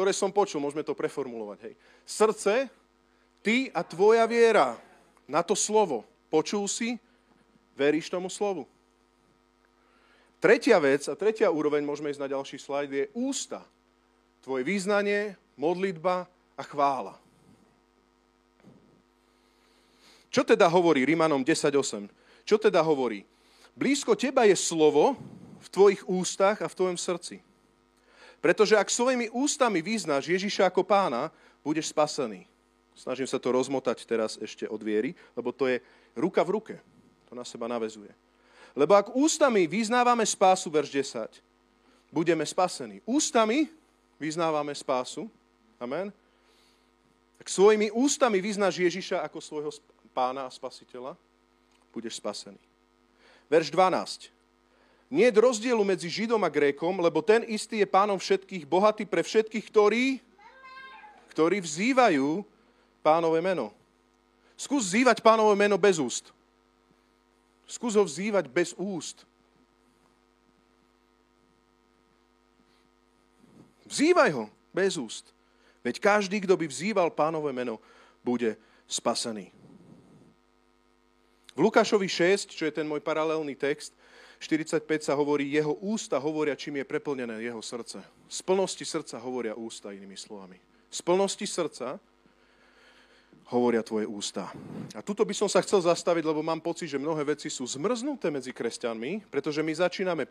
Ktoré som počul, môžeme to preformulovať. Hej. Srdce, ty a tvoja viera na to slovo. Počul si, Veríš tomu slovu? Tretia vec a tretia úroveň, môžeme ísť na ďalší slajd, je ústa. Tvoje význanie, modlitba a chvála. Čo teda hovorí Rimanom 10.8? Čo teda hovorí? Blízko teba je slovo v tvojich ústach a v tvojom srdci. Pretože ak svojimi ústami vyznáš Ježiša ako pána, budeš spasený. Snažím sa to rozmotať teraz ešte od viery, lebo to je ruka v ruke. To na seba navezuje. Lebo ak ústami vyznávame spásu, verš 10, budeme spasení. Ústami vyznávame spásu. Amen. Ak svojimi ústami vyznáš Ježiša ako svojho pána a spasiteľa, budeš spasený. Verš 12. Nie je rozdielu medzi Židom a Grékom, lebo ten istý je pánom všetkých, bohatý pre všetkých, ktorí, ktorí vzývajú pánové meno. Skús vzývať pánové meno bez úst. Skús ho vzývať bez úst. Vzývaj ho bez úst. Veď každý, kto by vzýval pánové meno, bude spasený. V Lukášovi 6, čo je ten môj paralelný text, 45 sa hovorí, jeho ústa hovoria, čím je preplnené jeho srdce. Z plnosti srdca hovoria ústa, inými slovami. Z plnosti srdca hovoria tvoje ústa. A tuto by som sa chcel zastaviť, lebo mám pocit, že mnohé veci sú zmrznuté medzi kresťanmi, pretože my začíname,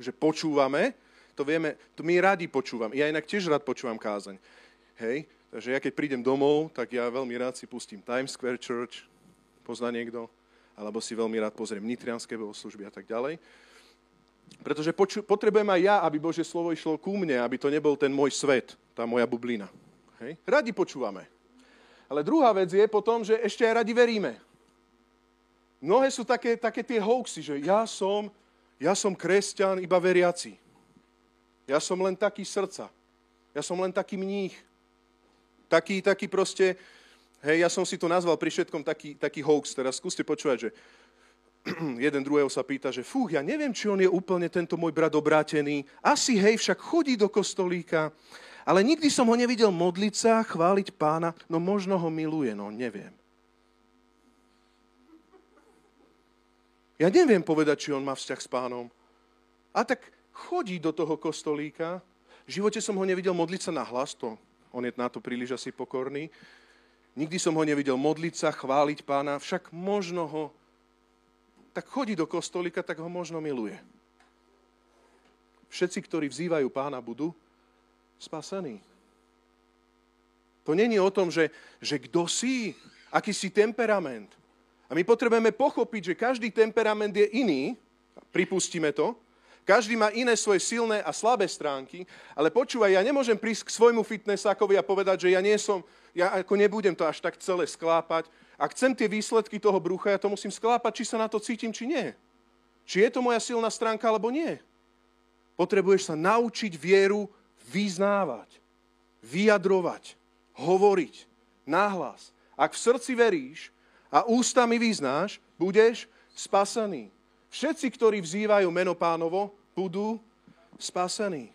že počúvame, to vieme, to my radi počúvam. Ja inak tiež rád počúvam kázeň. Hej, takže ja keď prídem domov, tak ja veľmi rád si pustím Times Square Church, pozná niekto, alebo si veľmi rád pozriem nitrianské bohoslužby a tak ďalej. Pretože poču, potrebujem aj ja, aby Božie slovo išlo ku mne, aby to nebol ten môj svet, tá moja bublina. Hej? Radi počúvame. Ale druhá vec je potom, že ešte aj radi veríme. Mnohé sú také, také tie hoaxy, že ja som, ja som kresťan iba veriaci. Ja som len taký srdca. Ja som len taký mních. Taký, taký proste, hej, ja som si to nazval pri všetkom taký, taký hoax. Teraz skúste počúvať, že jeden druhého sa pýta, že fú, ja neviem, či on je úplne tento môj brat obrátený. Asi, hej, však chodí do kostolíka. Ale nikdy som ho nevidel modliť sa, chváliť pána, no možno ho miluje, no neviem. Ja neviem povedať, či on má vzťah s pánom. A tak chodí do toho kostolíka. V živote som ho nevidel modliť sa na hlas, to on je na to príliš asi pokorný. Nikdy som ho nevidel modliť sa, chváliť pána, však možno ho, tak chodí do kostolíka, tak ho možno miluje. Všetci, ktorí vzývajú pána, budú spasený. To není o tom, že, že kto si, aký si temperament. A my potrebujeme pochopiť, že každý temperament je iný, pripustíme to, každý má iné svoje silné a slabé stránky, ale počúvaj, ja nemôžem prísť k svojmu fitnessákovi a povedať, že ja nie som, ja ako nebudem to až tak celé sklápať. Ak chcem tie výsledky toho brucha, ja to musím sklápať, či sa na to cítim, či nie. Či je to moja silná stránka, alebo nie. Potrebuješ sa naučiť vieru vyznávať, vyjadrovať, hovoriť nahlas. Ak v srdci veríš a ústami vyznáš, budeš spasený. Všetci, ktorí vzývajú meno pánovo, budú spasení.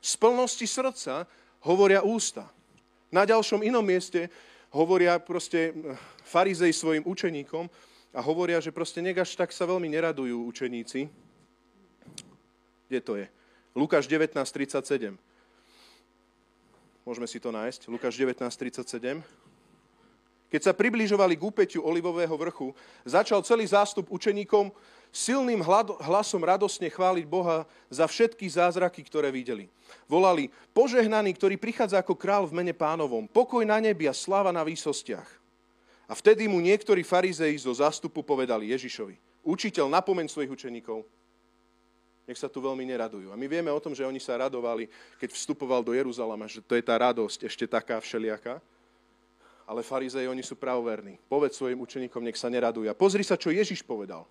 Z plnosti srdca hovoria ústa. Na ďalšom inom mieste hovoria proste hm, farizej svojim učeníkom a hovoria, že proste negaž tak sa veľmi neradujú učeníci. Kde to je? Lukáš 19.37. Môžeme si to nájsť. Lukáš 19.37. Keď sa približovali k úpeťu Olivového vrchu, začal celý zástup učeníkom silným hlasom radosne chváliť Boha za všetky zázraky, ktoré videli. Volali, požehnaný, ktorý prichádza ako král v mene pánovom, pokoj na nebi a sláva na výsostiach. A vtedy mu niektorí farizei zo zástupu povedali Ježišovi, učiteľ, napomeň svojich učeníkov, nech sa tu veľmi neradujú. A my vieme o tom, že oni sa radovali, keď vstupoval do Jeruzalema, že to je tá radosť ešte taká všelijaká. Ale farizei, oni sú pravoverní. Povedz svojim učeníkom, nech sa neradujú. A pozri sa, čo Ježiš povedal.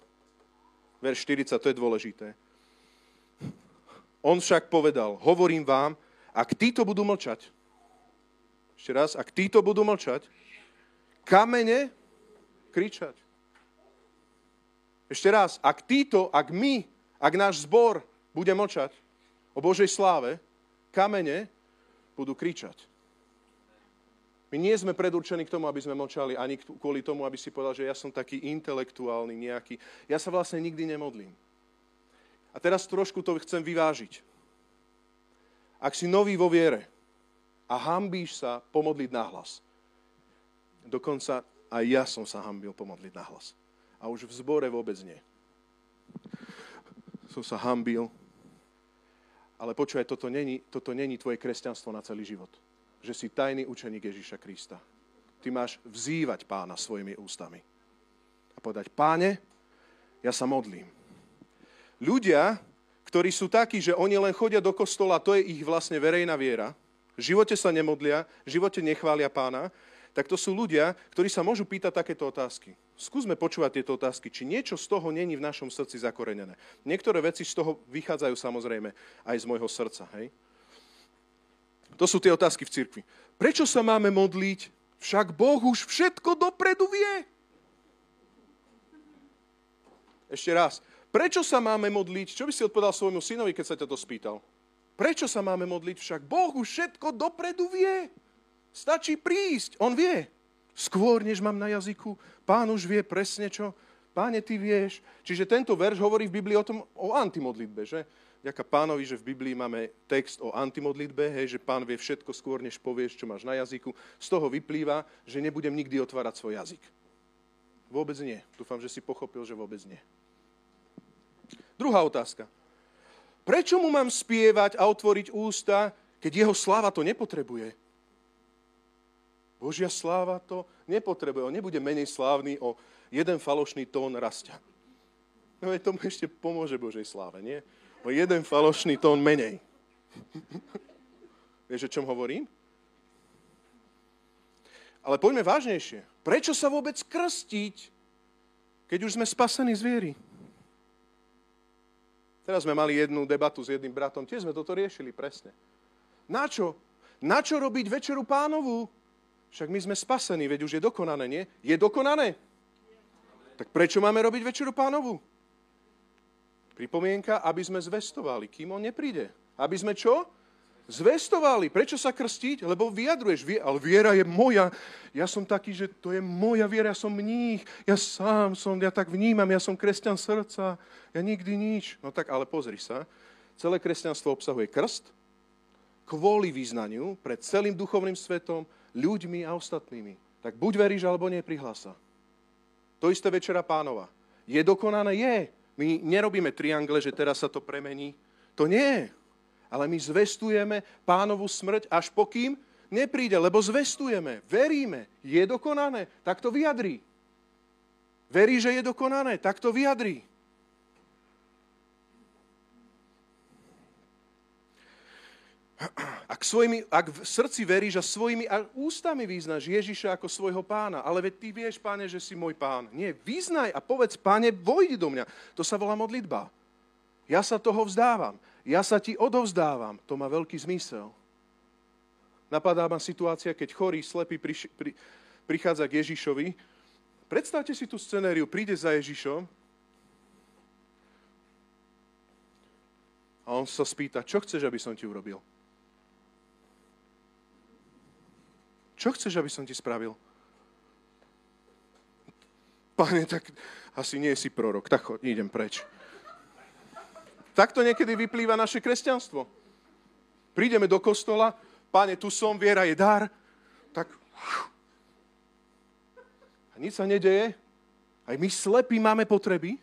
Verš 40, to je dôležité. On však povedal, hovorím vám, ak títo budú mlčať, ešte raz, ak títo budú mlčať, kamene kričať. Ešte raz, ak títo, ak my, ak náš zbor bude mlčať o Božej sláve, kamene budú kričať. My nie sme predurčení k tomu, aby sme mlčali, ani kvôli tomu, aby si povedal, že ja som taký intelektuálny nejaký. Ja sa vlastne nikdy nemodlím. A teraz trošku to chcem vyvážiť. Ak si nový vo viere a hambíš sa pomodliť nahlas, dokonca aj ja som sa hambil pomodliť nahlas. A už v zbore vôbec nie. Som sa hambil. Ale počúvaj, toto není, toto není tvoje kresťanstvo na celý život že si tajný učeník Ježíša Krista. Ty máš vzývať pána svojimi ústami. A povedať, páne, ja sa modlím. Ľudia, ktorí sú takí, že oni len chodia do kostola, to je ich vlastne verejná viera, v živote sa nemodlia, v živote nechvália pána, tak to sú ľudia, ktorí sa môžu pýtať takéto otázky. Skúsme počúvať tieto otázky, či niečo z toho není v našom srdci zakorenené. Niektoré veci z toho vychádzajú samozrejme aj z môjho srdca. Hej? To sú tie otázky v cirkvi. Prečo sa máme modliť? Však Boh už všetko dopredu vie. Ešte raz. Prečo sa máme modliť? Čo by si odpovedal svojmu synovi, keď sa ťa to spýtal? Prečo sa máme modliť? Však Boh už všetko dopredu vie. Stačí prísť. On vie. Skôr, než mám na jazyku. Pán už vie presne čo. Páne, ty vieš. Čiže tento verš hovorí v Biblii o tom, o antimodlitbe, že? ďaká pánovi, že v Biblii máme text o antimodlitbe, hej, že pán vie všetko skôr, než povieš, čo máš na jazyku. Z toho vyplýva, že nebudem nikdy otvárať svoj jazyk. Vôbec nie. Dúfam, že si pochopil, že vôbec nie. Druhá otázka. Prečo mu mám spievať a otvoriť ústa, keď jeho sláva to nepotrebuje? Božia sláva to nepotrebuje. On nebude menej slávny o jeden falošný tón rastia. No je tomu ešte pomôže Božej sláve, nie? o jeden falošný tón menej. Vieš, o čom hovorím? Ale poďme vážnejšie. Prečo sa vôbec krstiť, keď už sme spasení z viery? Teraz sme mali jednu debatu s jedným bratom, tiež sme toto riešili presne. Na čo? Na čo robiť večeru pánovu? Však my sme spasení, veď už je dokonané, nie? Je dokonané? Tak prečo máme robiť večeru pánovu? Pripomienka, aby sme zvestovali, kým on nepríde. Aby sme čo? Zvestovali. Prečo sa krstiť? Lebo vyjadruješ, ale viera je moja. Ja som taký, že to je moja viera, ja som mních, ja sám som, ja tak vnímam, ja som kresťan srdca, ja nikdy nič. No tak ale pozri sa, celé kresťanstvo obsahuje krst, kvôli význaniu pred celým duchovným svetom, ľuďmi a ostatnými. Tak buď veríš, alebo nie, prihlasa. To isté večera pánova. Je dokonané? Je. My nerobíme triangle, že teraz sa to premení. To nie. Ale my zvestujeme pánovu smrť až pokým nepríde, lebo zvestujeme, veríme, je dokonané, tak to vyjadrí. Verí, že je dokonané, tak to vyjadrí. Ak, svojimi, ak v srdci veríš a svojimi ústami vyznáš Ježiša ako svojho pána, ale veď ty vieš, páne, že si môj pán. Nie, vyznaj a povedz, páne, vojdi do mňa. To sa volá modlitba. Ja sa toho vzdávam. Ja sa ti odovzdávam. To má veľký zmysel. Napadá ma situácia, keď chorý, slepý priš, pri, prichádza k Ježišovi. Predstavte si tú scenériu, príde za Ježišom a on sa spýta, čo chceš, aby som ti urobil? Čo chceš, aby som ti spravil? Pane, tak asi nie si prorok, tak choď, idem preč. Takto niekedy vyplýva naše kresťanstvo. Prídeme do kostola, páne, tu som, viera je dar, tak a nič sa nedeje. Aj my slepí máme potreby.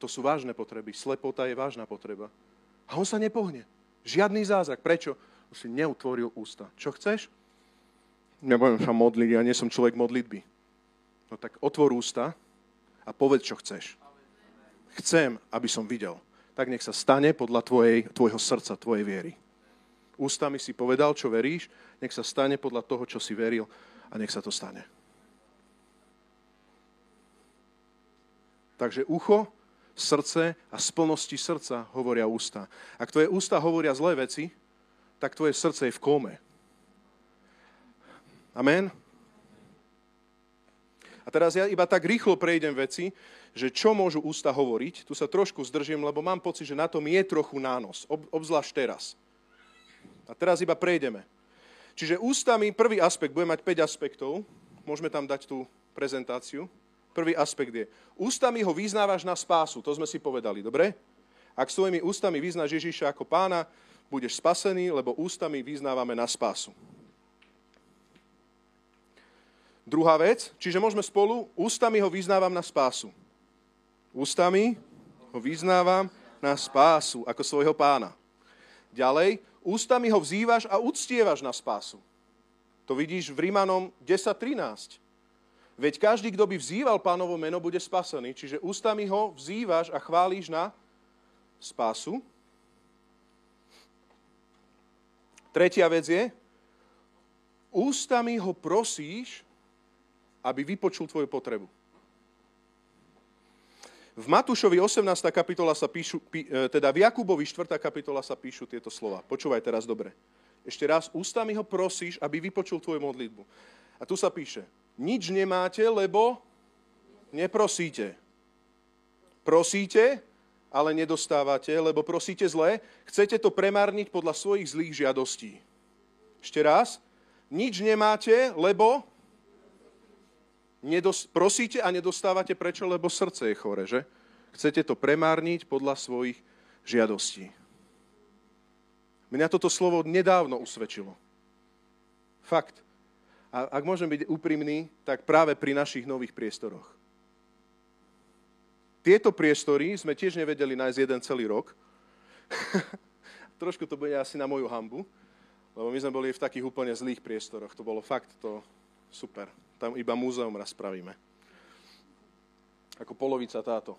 To sú vážne potreby. Slepota je vážna potreba. A on sa nepohne. Žiadny zázrak. Prečo? On si neutvoril ústa. Čo chceš? Nebudem sa modliť, ja nie som človek modlitby. No tak otvor ústa a povedz, čo chceš. Chcem, aby som videl. Tak nech sa stane podľa tvojej, tvojho srdca, tvojej viery. Ústami si povedal, čo veríš, nech sa stane podľa toho, čo si veril. A nech sa to stane. Takže ucho, srdce a z plnosti srdca hovoria ústa. Ak tvoje ústa hovoria zlé veci, tak tvoje srdce je v kóme. Amen? A teraz ja iba tak rýchlo prejdem veci, že čo môžu ústa hovoriť. Tu sa trošku zdržím, lebo mám pocit, že na tom je trochu nános, ob, obzvlášť teraz. A teraz iba prejdeme. Čiže ústami, prvý aspekt, bude mať 5 aspektov, môžeme tam dať tú prezentáciu. Prvý aspekt je, ústami ho vyznávaš na spásu, to sme si povedali, dobre? Ak svojimi ústami vyznáš Ježíša ako pána, budeš spasený, lebo ústami vyznávame na spásu. Druhá vec, čiže môžeme spolu, ústami ho vyznávam na spásu. Ústami ho vyznávam na spásu ako svojho pána. Ďalej, ústami ho vzývaš a uctievaš na spásu. To vidíš v Rímanom 10.13. Veď každý, kto by vzýval pánovo meno, bude spasený. Čiže ústami ho vzývaš a chválíš na spásu. Tretia vec je, ústami ho prosíš, aby vypočul tvoju potrebu. V Matúšovi 18. kapitola sa píšu, pí, e, teda v Jakubovi 4. kapitola sa píšu tieto slova. Počúvaj teraz dobre. Ešte raz, ústami ho prosíš, aby vypočul tvoju modlitbu. A tu sa píše, nič nemáte, lebo neprosíte. Prosíte, ale nedostávate, lebo prosíte zle, chcete to premárniť podľa svojich zlých žiadostí. Ešte raz, nič nemáte, lebo nedos- prosíte a nedostávate prečo? Lebo srdce je chore, že? Chcete to premárniť podľa svojich žiadostí. Mňa toto slovo nedávno usvedčilo. Fakt. A ak môžem byť úprimný, tak práve pri našich nových priestoroch. Tieto priestory sme tiež nevedeli nájsť jeden celý rok. Trošku to bude asi na moju hambu, lebo my sme boli v takých úplne zlých priestoroch. To bolo fakt to super. Tam iba múzeum raz spravíme. Ako polovica táto.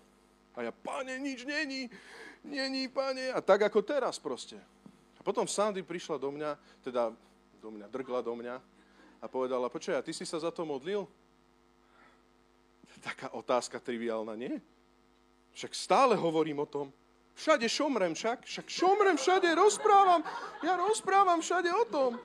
A ja, pane, nič není, není, pane. A tak ako teraz proste. A potom Sandy prišla do mňa, teda do mňa, drgla do mňa a povedala, počkaj, a ty si sa za to modlil? Taká otázka triviálna, nie? Však stále hovorím o tom. Všade šomrem však, však šomrem všade, rozprávam. Ja rozprávam všade o tom.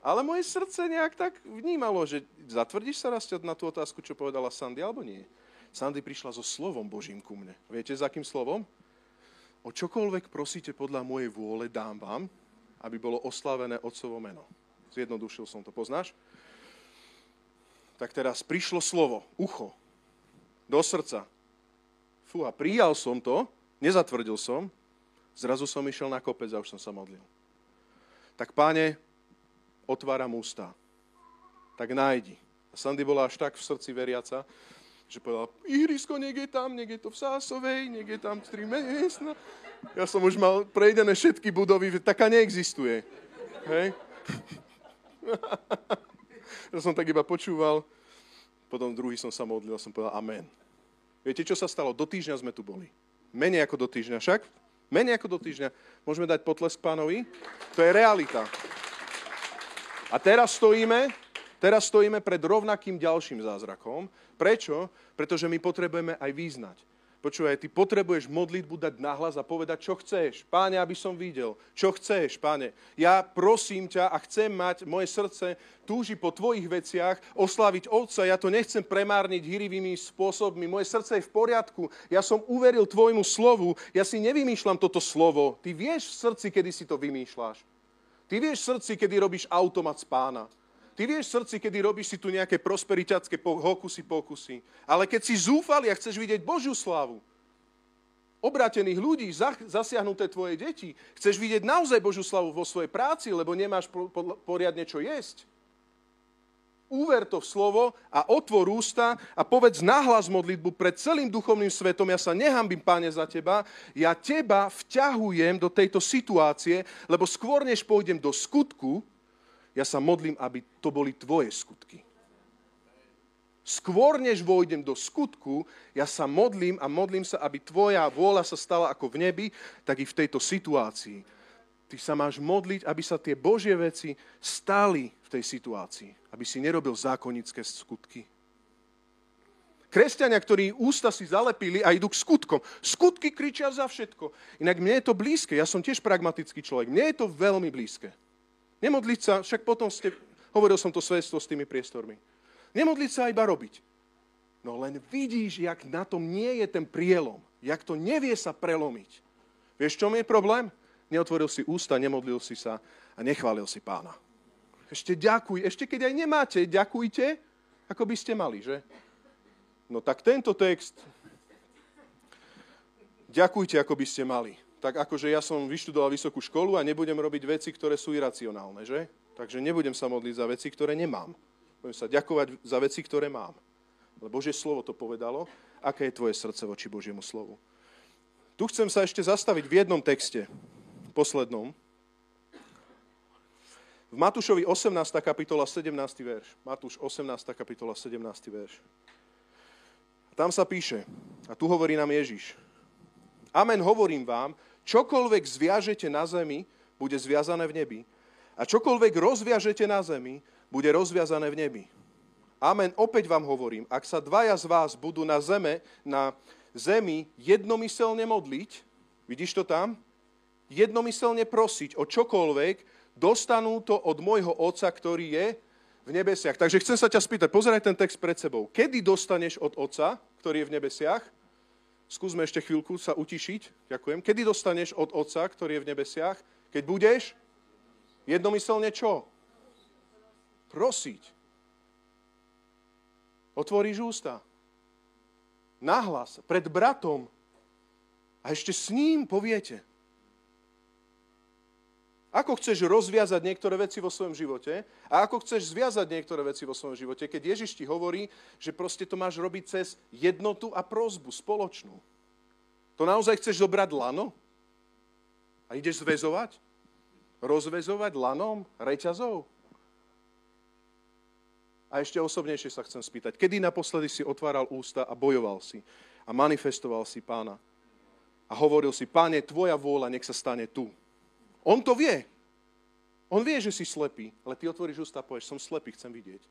Ale moje srdce nejak tak vnímalo, že zatvrdíš sa raz na tú otázku, čo povedala Sandy, alebo nie? Sandy prišla so slovom Božím ku mne. Viete, za akým slovom? O čokoľvek prosíte podľa mojej vôle, dám vám, aby bolo oslavené Otcovo meno. Zjednodušil som to, poznáš? Tak teraz prišlo slovo, ucho, do srdca. Fú, a prijal som to, nezatvrdil som, zrazu som išiel na kopec a už som sa modlil. Tak páne, otváram ústa. Tak nájdi. A Sandy bola až tak v srdci veriaca, že povedala, ihrisko, je tam, je to v Sásovej, je tam tri miestna. Ja som už mal prejdené všetky budovy, taká neexistuje. Hej? ja som tak iba počúval, potom druhý som sa modlil a som povedal amen. Viete, čo sa stalo? Do týždňa sme tu boli. Menej ako do týždňa však. Menej ako do týždňa. Môžeme dať potlesk pánovi? To je realita. A teraz stojíme, teraz stojíme pred rovnakým ďalším zázrakom. Prečo? Pretože my potrebujeme aj význať. Počúvaj, ty potrebuješ modlitbu dať nahlas a povedať, čo chceš. Páne, aby som videl. Čo chceš, páne. Ja prosím ťa a chcem mať, moje srdce túži po tvojich veciach, oslaviť Otca. Ja to nechcem premárniť hirivými spôsobmi. Moje srdce je v poriadku. Ja som uveril tvojmu slovu. Ja si nevymýšľam toto slovo. Ty vieš v srdci, kedy si to vymýšľaš. Ty vieš v srdci, kedy robíš automat z pána. Ty vieš v srdci, kedy robíš si tu nejaké prosperitácké hokusy, pokusy. Ale keď si zúfali a chceš vidieť Božiu slávu, obrátených ľudí, zasiahnuté tvoje deti, chceš vidieť naozaj Božiu slavu vo svojej práci, lebo nemáš poriadne čo jesť. Úver to v slovo a otvor ústa a povedz nahlas modlitbu pred celým duchovným svetom. Ja sa nehambím, páne, za teba. Ja teba vťahujem do tejto situácie, lebo skôr než pôjdem do skutku, ja sa modlím, aby to boli tvoje skutky. Skôr než vojdem do skutku, ja sa modlím a modlím sa, aby tvoja vôľa sa stala ako v nebi, tak i v tejto situácii. Ty sa máš modliť, aby sa tie Božie veci stali v tej situácii. Aby si nerobil zákonické skutky. Kresťania, ktorí ústa si zalepili a idú k skutkom. Skutky kričia za všetko. Inak mne je to blízke, ja som tiež pragmatický človek, mne je to veľmi blízke. Nemodliť sa, však potom ste, hovoril som to svedstvo s tými priestormi. Nemodliť sa iba robiť. No len vidíš, jak na tom nie je ten prielom. Jak to nevie sa prelomiť. Vieš, čom je problém? Neotvoril si ústa, nemodlil si sa a nechválil si pána. Ešte ďakuj, ešte keď aj nemáte, ďakujte, ako by ste mali, že? No tak tento text, ďakujte, ako by ste mali. Tak akože ja som vyštudoval vysokú školu a nebudem robiť veci, ktoré sú iracionálne, že? Takže nebudem sa modliť za veci, ktoré nemám. Budem sa ďakovať za veci, ktoré mám. Lebo Božie slovo to povedalo. Aké je tvoje srdce voči Božiemu slovu? Tu chcem sa ešte zastaviť v jednom texte, poslednom. V Matúšovi 18. kapitola 17. verš. Matúš 18. kapitola 17. verš. Tam sa píše, a tu hovorí nám Ježiš, Amen hovorím vám, čokoľvek zviažete na zemi, bude zviazané v nebi. A čokoľvek rozviažete na zemi, bude rozviazané v nebi. Amen, opäť vám hovorím, ak sa dvaja z vás budú na zeme, na zemi jednomyselne modliť, vidíš to tam? Jednomyselne prosiť o čokoľvek, dostanú to od môjho Otca, ktorý je v nebesiach. Takže chcem sa ťa spýtať, pozeraj ten text pred sebou. Kedy dostaneš od Otca, ktorý je v nebesiach? Skúsme ešte chvíľku sa utišiť. Ďakujem. Kedy dostaneš od Otca, ktorý je v nebesiach? Keď budeš jednomyselne čo? Prosiť. Otvoríš ústa. Nahlas, pred bratom. A ešte s ním poviete. Ako chceš rozviazať niektoré veci vo svojom živote a ako chceš zviazať niektoré veci vo svojom živote, keď Ježiš ti hovorí, že proste to máš robiť cez jednotu a prozbu spoločnú. To naozaj chceš zobrať lano? A ideš zväzovať? Rozvezovať lanom, reťazov? A ešte osobnejšie sa chcem spýtať, kedy naposledy si otváral ústa a bojoval si a manifestoval si pána a hovoril si, páne, tvoja vôľa nech sa stane tu on to vie. On vie, že si slepý, ale ty otvoríš ústa a povieš, som slepý, chcem vidieť.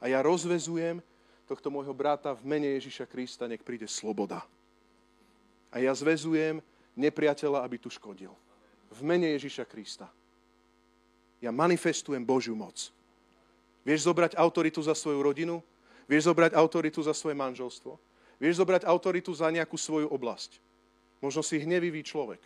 A ja rozvezujem tohto môjho brata v mene Ježiša Krista, nech príde sloboda. A ja zvezujem nepriateľa, aby tu škodil. V mene Ježiša Krista. Ja manifestujem Božiu moc. Vieš zobrať autoritu za svoju rodinu? Vieš zobrať autoritu za svoje manželstvo? Vieš zobrať autoritu za nejakú svoju oblasť? Možno si hnevivý človek.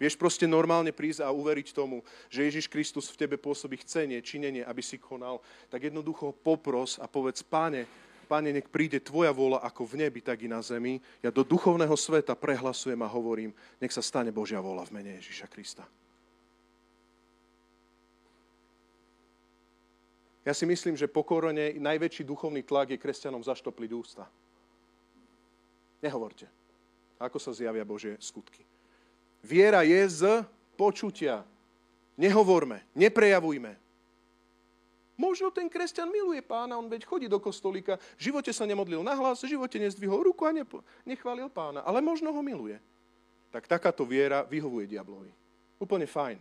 Vieš proste normálne prísť a uveriť tomu, že Ježiš Kristus v tebe pôsobí chcenie, činenie, aby si konal, tak jednoducho popros a povedz, páne, páne, nech príde tvoja vola ako v nebi, tak i na zemi. Ja do duchovného sveta prehlasujem a hovorím, nech sa stane Božia vola v mene Ježiša Krista. Ja si myslím, že pokorene najväčší duchovný tlak je kresťanom zaštopliť ústa. Nehovorte. Ako sa zjavia Božie skutky? Viera je z počutia. Nehovorme, neprejavujme. Možno ten kresťan miluje pána, on veď chodí do kostolíka, v živote sa nemodlil na hlas, v živote nezdvihol ruku a nepo, nechválil pána, ale možno ho miluje. Tak takáto viera vyhovuje diablovi. Úplne fajn.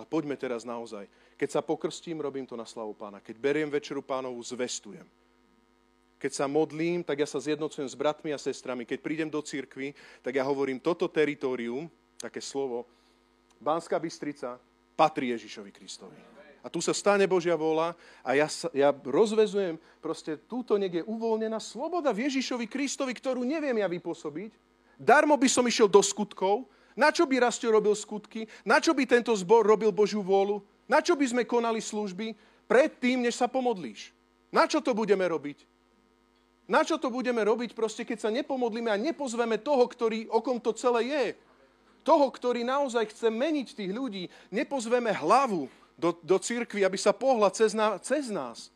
Ale poďme teraz naozaj. Keď sa pokrstím, robím to na slavu pána. Keď beriem večeru pánovu, zvestujem keď sa modlím, tak ja sa zjednocujem s bratmi a sestrami. Keď prídem do cirkvy, tak ja hovorím, toto teritorium, také slovo, Banská Bystrica, patrí Ježišovi Kristovi. A tu sa stane Božia vola a ja, sa, ja rozvezujem, proste túto niekde uvoľnená sloboda v Ježišovi Kristovi, ktorú neviem ja vypôsobiť. Darmo by som išiel do skutkov, na čo by Rastio robil skutky, na čo by tento zbor robil Božiu vôľu, na čo by sme konali služby, predtým, než sa pomodlíš. Na čo to budeme robiť? Na čo to budeme robiť proste, keď sa nepomodlíme a nepozveme toho, ktorý, o kom to celé je? Toho, ktorý naozaj chce meniť tých ľudí. Nepozveme hlavu do, do církvy, aby sa pohla cez, na, cez nás.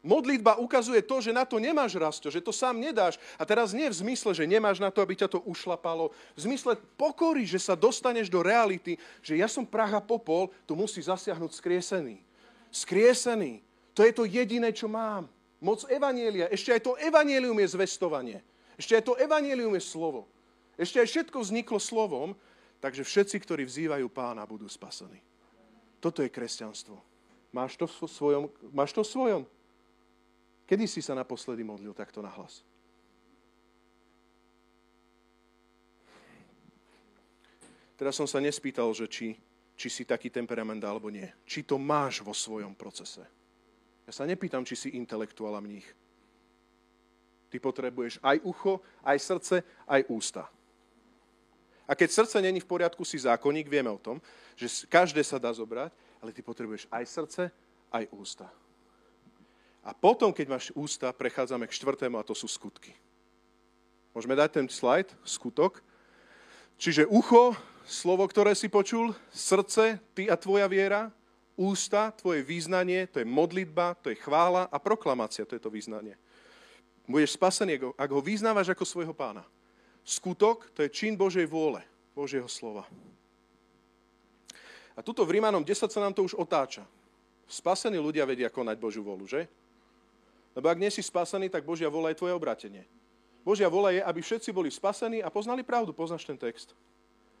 Modlitba ukazuje to, že na to nemáš rasto, že to sám nedáš. A teraz nie v zmysle, že nemáš na to, aby ťa to ušlapalo. V zmysle pokory, že sa dostaneš do reality, že ja som Praha popol, tu musí zasiahnuť skriesený. Skriesený. To je to jediné, čo mám. Moc evanielia. Ešte aj to evanielium je zvestovanie. Ešte aj to evanelium je slovo. Ešte aj všetko vzniklo slovom, takže všetci, ktorí vzývajú pána, budú spasení. Toto je kresťanstvo. Máš to v svojom? Máš to v svojom? Kedy si sa naposledy modlil takto na hlas? Teraz som sa nespýtal, že či, či si taký temperament alebo nie. Či to máš vo svojom procese. Ja sa nepýtam, či si intelektuál a mních. Ty potrebuješ aj ucho, aj srdce, aj ústa. A keď srdce není v poriadku, si zákonník, vieme o tom, že každé sa dá zobrať, ale ty potrebuješ aj srdce, aj ústa. A potom, keď máš ústa, prechádzame k štvrtému a to sú skutky. Môžeme dať ten slajd, skutok. Čiže ucho, slovo, ktoré si počul, srdce, ty a tvoja viera, ústa, tvoje význanie, to je modlitba, to je chvála a proklamácia, to je to význanie. Budeš spasený, ak ho vyznávaš ako svojho pána. Skutok to je čin Božej vôle, Božieho slova. A tuto v Rímanom 10 sa nám to už otáča. Spasení ľudia vedia konať Božiu volu, že? Lebo ak nie si spasený, tak Božia vola je tvoje obratenie. Božia vola je, aby všetci boli spasení a poznali pravdu. Poznáš ten text.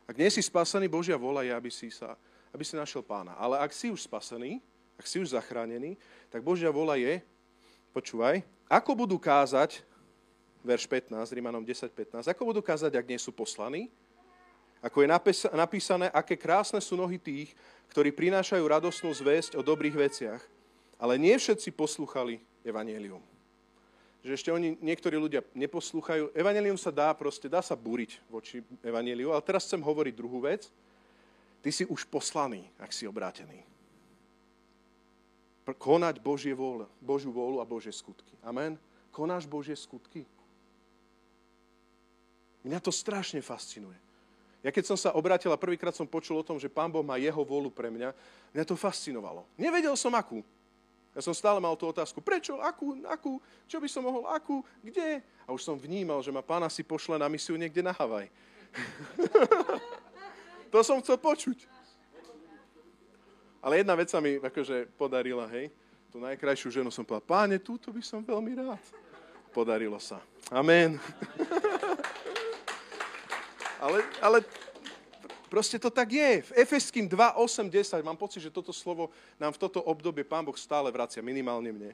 Ak nie si spasený, Božia vola je, aby si, sa, aby si našiel pána. Ale ak si už spasený, ak si už zachránený, tak Božia vola je, počúvaj, ako budú kázať verš 15, Rímanom 10.15. Ako budú kázať, ak nie sú poslaní? Ako je napísané, aké krásne sú nohy tých, ktorí prinášajú radosnú zväzť o dobrých veciach, ale nie všetci poslúchali evanelium. Že ešte oni, niektorí ľudia neposlúchajú. Evanelium sa dá proste, dá sa búriť voči evaneliu, ale teraz chcem hovoriť druhú vec. Ty si už poslaný, ak si obrátený. Konať Božie vôle, Božiu vôľu a Božie skutky. Amen. Konáš Božie skutky? Mňa to strašne fascinuje. Ja keď som sa obrátil a prvýkrát som počul o tom, že Pán Boh má jeho vôľu pre mňa, mňa to fascinovalo. Nevedel som akú. Ja som stále mal tú otázku, prečo, akú, akú, čo by som mohol, akú, kde? A už som vnímal, že ma pána si pošle na misiu niekde na Havaj. to som chcel počuť. Ale jedna vec sa mi akože podarila, hej. Tú najkrajšiu ženu som povedal, páne, túto by som veľmi rád. Podarilo sa. Amen. Ale, ale proste to tak je. V Efeským 2, 8, 10, mám pocit, že toto slovo nám v toto obdobie Pán Boh stále vracia, minimálne mne.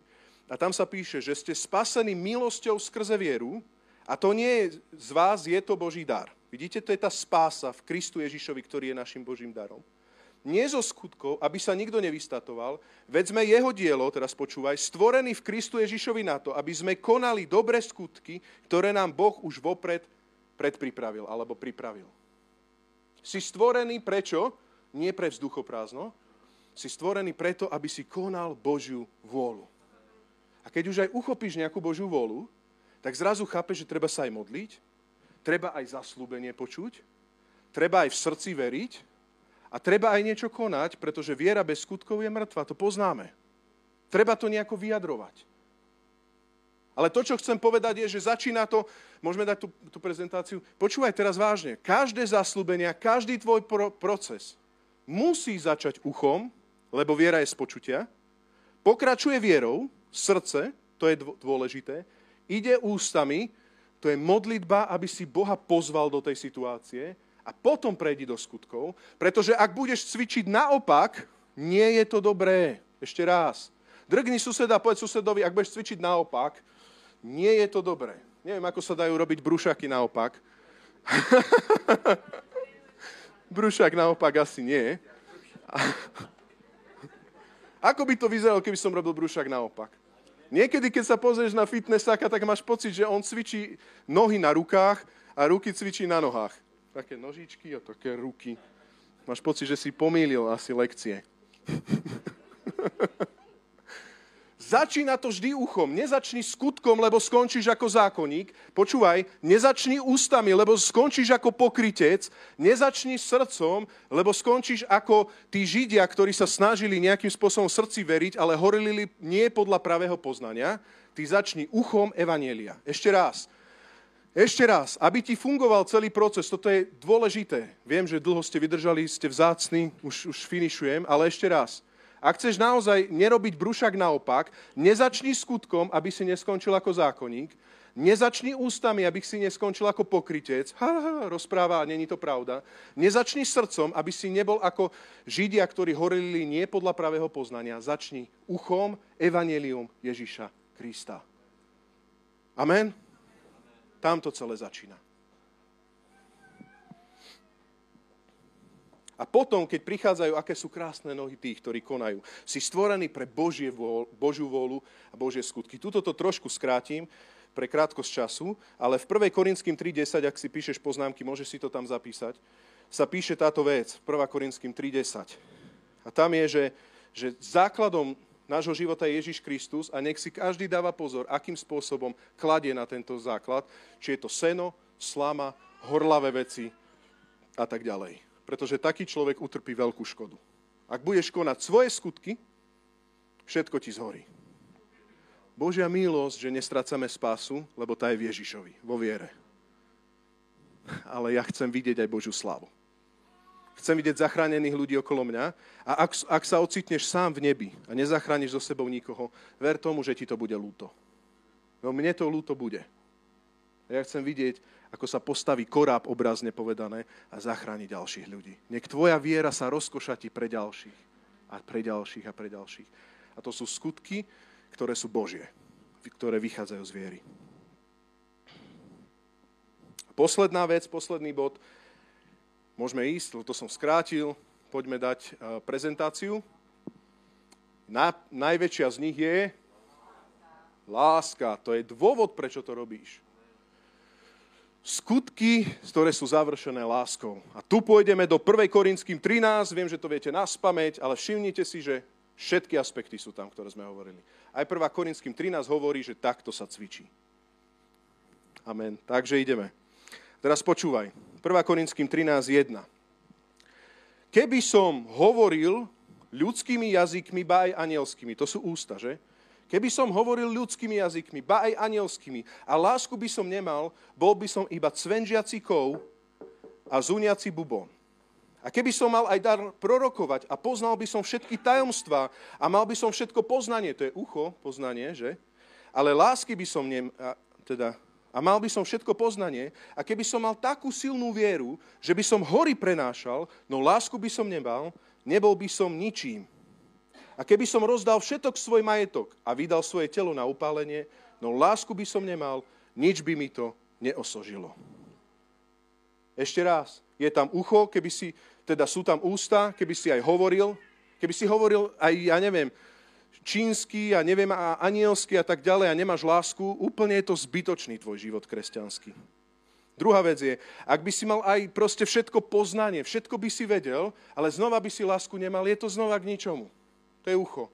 A tam sa píše, že ste spasení milosťou skrze vieru a to nie je z vás, je to Boží dar. Vidíte, to je tá spása v Kristu Ježišovi, ktorý je našim Božím darom. Nie zo skutkov, aby sa nikto nevystatoval, veď sme jeho dielo, teraz počúvaj, stvorený v Kristu Ježišovi na to, aby sme konali dobré skutky, ktoré nám Boh už vopred predpripravil alebo pripravil. Si stvorený prečo? Nie pre vzduchoprázdno. Si stvorený preto, aby si konal Božiu vôľu. A keď už aj uchopíš nejakú Božiu vôľu, tak zrazu chápeš, že treba sa aj modliť, treba aj zaslúbenie počuť, treba aj v srdci veriť a treba aj niečo konať, pretože viera bez skutkov je mŕtva. To poznáme. Treba to nejako vyjadrovať. Ale to, čo chcem povedať, je, že začína to, môžeme dať tú, tú prezentáciu, počúvaj teraz vážne, každé zaslúbenia, každý tvoj pro, proces musí začať uchom, lebo viera je z počutia, pokračuje vierou, srdce, to je dôležité, ide ústami, to je modlitba, aby si Boha pozval do tej situácie a potom prejdi do skutkov, pretože ak budeš cvičiť naopak, nie je to dobré. Ešte raz. Drgni suseda a povedz susedovi, ak budeš cvičiť naopak, nie je to dobré. Neviem, ako sa dajú robiť brúšaky naopak. Brúšak naopak asi nie. Ako by to vyzeralo, keby som robil brúšak naopak? Niekedy, keď sa pozrieš na fitnessáka, tak máš pocit, že on cvičí nohy na rukách a ruky cvičí na nohách. Také nožičky a také ruky. Máš pocit, že si pomýlil asi lekcie. Začína to vždy uchom. Nezačni skutkom, lebo skončíš ako zákonník. Počúvaj, nezačni ústami, lebo skončíš ako pokrytec. Nezačni srdcom, lebo skončíš ako tí Židia, ktorí sa snažili nejakým spôsobom srdci veriť, ale horili nie podľa pravého poznania. Ty začni uchom Evanielia. Ešte raz. Ešte raz, aby ti fungoval celý proces, toto je dôležité. Viem, že dlho ste vydržali, ste vzácni, už, už finišujem, ale ešte raz ak chceš naozaj nerobiť brúšak naopak, nezačni skutkom, aby si neskončil ako zákonník, Nezačni ústami, aby si neskončil ako pokrytec. Ha, ha, rozpráva, není to pravda. Nezačni srdcom, aby si nebol ako Židia, ktorí horili nie podľa pravého poznania. Začni uchom evanelium Ježiša Krista. Amen? Tam to celé začína. A potom, keď prichádzajú, aké sú krásne nohy tých, ktorí konajú. Si stvorený pre Božie vôľ, Božiu vôľu a Božie skutky. Tuto to trošku skrátim pre krátkosť času, ale v 1. Korinským 3.10, ak si píšeš poznámky, môžeš si to tam zapísať, sa píše táto vec v 1. Korinským 3.10. A tam je, že, že základom nášho života je Ježiš Kristus a nech si každý dáva pozor, akým spôsobom kladie na tento základ, či je to seno, slama, horlavé veci a tak ďalej pretože taký človek utrpí veľkú škodu. Ak budeš konať svoje skutky, všetko ti zhorí. Božia milosť, že nestracame spásu, lebo tá je v Ježišovi, vo viere. Ale ja chcem vidieť aj Božiu slavu. Chcem vidieť zachránených ľudí okolo mňa a ak, ak sa ocitneš sám v nebi a nezachrániš so sebou nikoho, ver tomu, že ti to bude lúto. No mne to lúto bude. Ja chcem vidieť ako sa postaví koráb obrazne povedané a zachráni ďalších ľudí. Nech tvoja viera sa rozkošati pre ďalších a pre ďalších a pre ďalších. A to sú skutky, ktoré sú Božie, ktoré vychádzajú z viery. Posledná vec, posledný bod. Môžeme ísť, to som skrátil. Poďme dať e, prezentáciu. Na, najväčšia z nich je láska. To je dôvod, prečo to robíš skutky, ktoré sú završené láskou. A tu pôjdeme do 1. Korinským 13, viem, že to viete na spameť, ale všimnite si, že všetky aspekty sú tam, ktoré sme hovorili. Aj 1. Korinským 13 hovorí, že takto sa cvičí. Amen. Takže ideme. Teraz počúvaj. 1. Korinským 13, 1. Keby som hovoril ľudskými jazykmi, ba aj anielskými, to sú ústa, že? Keby som hovoril ľudskými jazykmi, ba aj anielskými, a lásku by som nemal, bol by som iba cvenžiaci kov a zuniaci bubon. A keby som mal aj dar prorokovať a poznal by som všetky tajomstvá a mal by som všetko poznanie, to je ucho, poznanie, že? Ale lásky by som nem, a, teda, a mal by som všetko poznanie a keby som mal takú silnú vieru, že by som hory prenášal, no lásku by som nemal, nebol by som ničím. A keby som rozdal všetok svoj majetok a vydal svoje telo na upálenie, no lásku by som nemal, nič by mi to neosožilo. Ešte raz, je tam ucho, keby si, teda sú tam ústa, keby si aj hovoril, keby si hovoril aj, ja neviem, čínsky a neviem, a anielsky a tak ďalej a nemáš lásku, úplne je to zbytočný tvoj život kresťanský. Druhá vec je, ak by si mal aj proste všetko poznanie, všetko by si vedel, ale znova by si lásku nemal, je to znova k ničomu. To je ucho.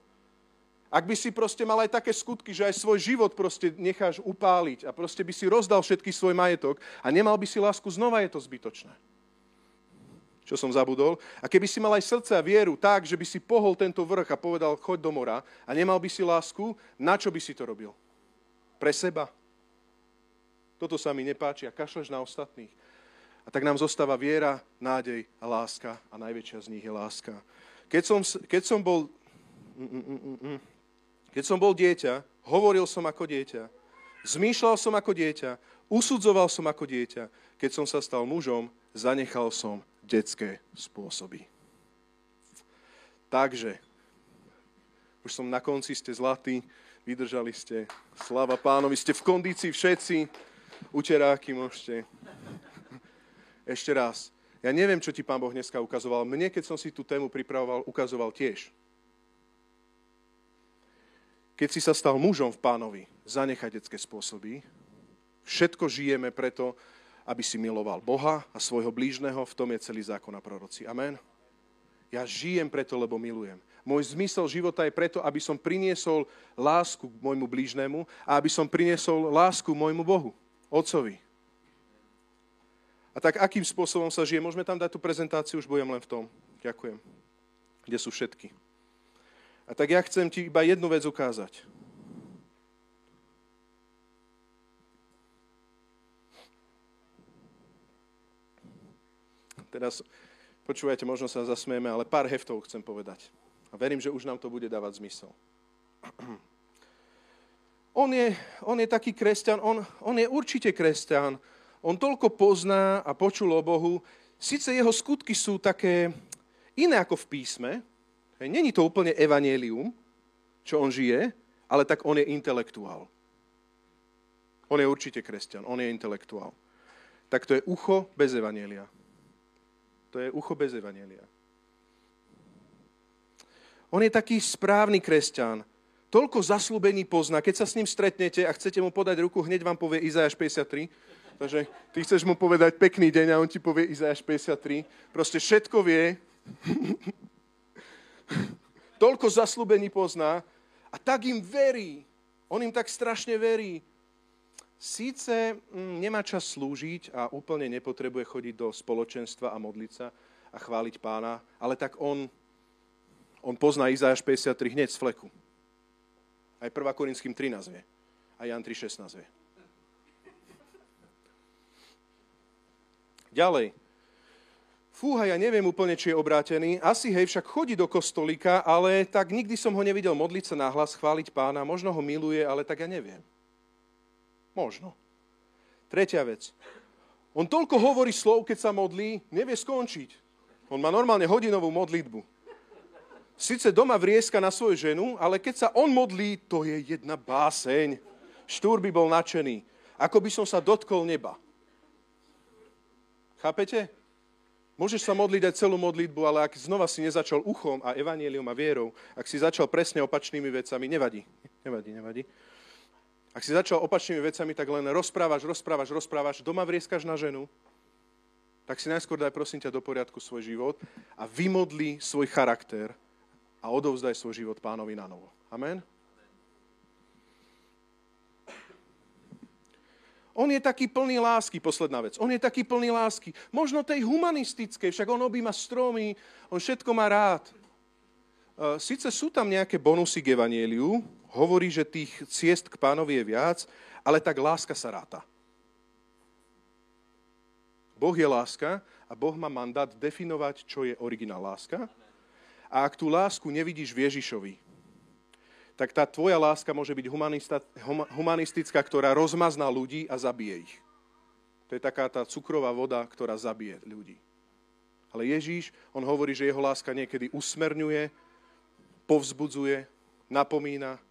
Ak by si proste mal aj také skutky, že aj svoj život proste necháš upáliť a proste by si rozdal všetky svoj majetok a nemal by si lásku, znova je to zbytočné. Čo som zabudol. A keby si mal aj srdce a vieru tak, že by si pohol tento vrch a povedal, choď do mora a nemal by si lásku, na čo by si to robil? Pre seba? Toto sa mi nepáči a kašleš na ostatných. A tak nám zostáva viera, nádej a láska a najväčšia z nich je láska. Keď som, keď som bol Keď som bol dieťa, hovoril som ako dieťa, zmýšľal som ako dieťa, usudzoval som ako dieťa. Keď som sa stal mužom, zanechal som detské spôsoby. Takže, už som na konci, ste zlatí, vydržali ste. Slava pánovi, ste v kondícii všetci. Uteráky môžete. Ešte raz. Ja neviem, čo ti pán Boh dneska ukazoval. Mne, keď som si tú tému pripravoval, ukazoval tiež keď si sa stal mužom v pánovi, zanechaj detské spôsoby. Všetko žijeme preto, aby si miloval Boha a svojho blížneho, v tom je celý zákon a proroci. Amen. Ja žijem preto, lebo milujem. Môj zmysel života je preto, aby som priniesol lásku k môjmu blížnemu a aby som priniesol lásku môjmu Bohu, Otcovi. A tak akým spôsobom sa žije? Môžeme tam dať tú prezentáciu, už budem len v tom. Ďakujem. Kde sú všetky? A tak ja chcem ti iba jednu vec ukázať. Teraz počúvajte, možno sa zasmieme, ale pár heftov chcem povedať. A verím, že už nám to bude dávať zmysel. On je, on je taký kresťan, on, on je určite kresťan. On toľko pozná a počul o Bohu. Sice jeho skutky sú také iné ako v písme. Není to úplne evanielium, čo on žije, ale tak on je intelektuál. On je určite kresťan, on je intelektuál. Tak to je ucho bez evanielia. To je ucho bez evanielia. On je taký správny kresťan. Toľko zaslúbení pozná. Keď sa s ním stretnete a chcete mu podať ruku, hneď vám povie Izajaš 53. Takže ty chceš mu povedať pekný deň a on ti povie Izajaš 53. Proste všetko vie. Toľko zaslúbení pozná a tak im verí. On im tak strašne verí. Síce mm, nemá čas slúžiť a úplne nepotrebuje chodiť do spoločenstva a modliť sa a chváliť pána, ale tak on on pozná Izajáš 53 hneď z fleku. Aj 1. Korinským 13 vie. A Jan 3.16 vie. Ďalej. Fúha, ja neviem úplne, či je obrátený. Asi hej, však chodí do kostolika, ale tak nikdy som ho nevidel modliť sa nahlas, chváliť pána. Možno ho miluje, ale tak ja neviem. Možno. Tretia vec. On toľko hovorí slov, keď sa modlí, nevie skončiť. On má normálne hodinovú modlitbu síce doma vrieska na svoju ženu, ale keď sa on modlí, to je jedna báseň. Štúr by bol nadšený. Ako by som sa dotkol neba. Chápete? Môžeš sa modliť aj celú modlitbu, ale ak znova si nezačal uchom a evanielium a vierou, ak si začal presne opačnými vecami, nevadí. Nevadí, nevadí. Ak si začal opačnými vecami, tak len rozprávaš, rozprávaš, rozprávaš, doma vrieskaš na ženu, tak si najskôr daj prosím ťa do poriadku svoj život a vymodli svoj charakter a odovzdaj svoj život pánovi na novo. Amen? On je taký plný lásky, posledná vec. On je taký plný lásky. Možno tej humanistickej, však on obýma stromy, on všetko má rád. E, Sice sú tam nejaké bonusy k evanieliu, hovorí, že tých ciest k pánovi je viac, ale tak láska sa ráta. Boh je láska a Boh má mandát definovať, čo je originál láska a ak tú lásku nevidíš v Ježišovi, tak tá tvoja láska môže byť humanistická, ktorá rozmazná ľudí a zabije ich. To je taká tá cukrová voda, ktorá zabije ľudí. Ale Ježíš, on hovorí, že jeho láska niekedy usmerňuje, povzbudzuje, napomína,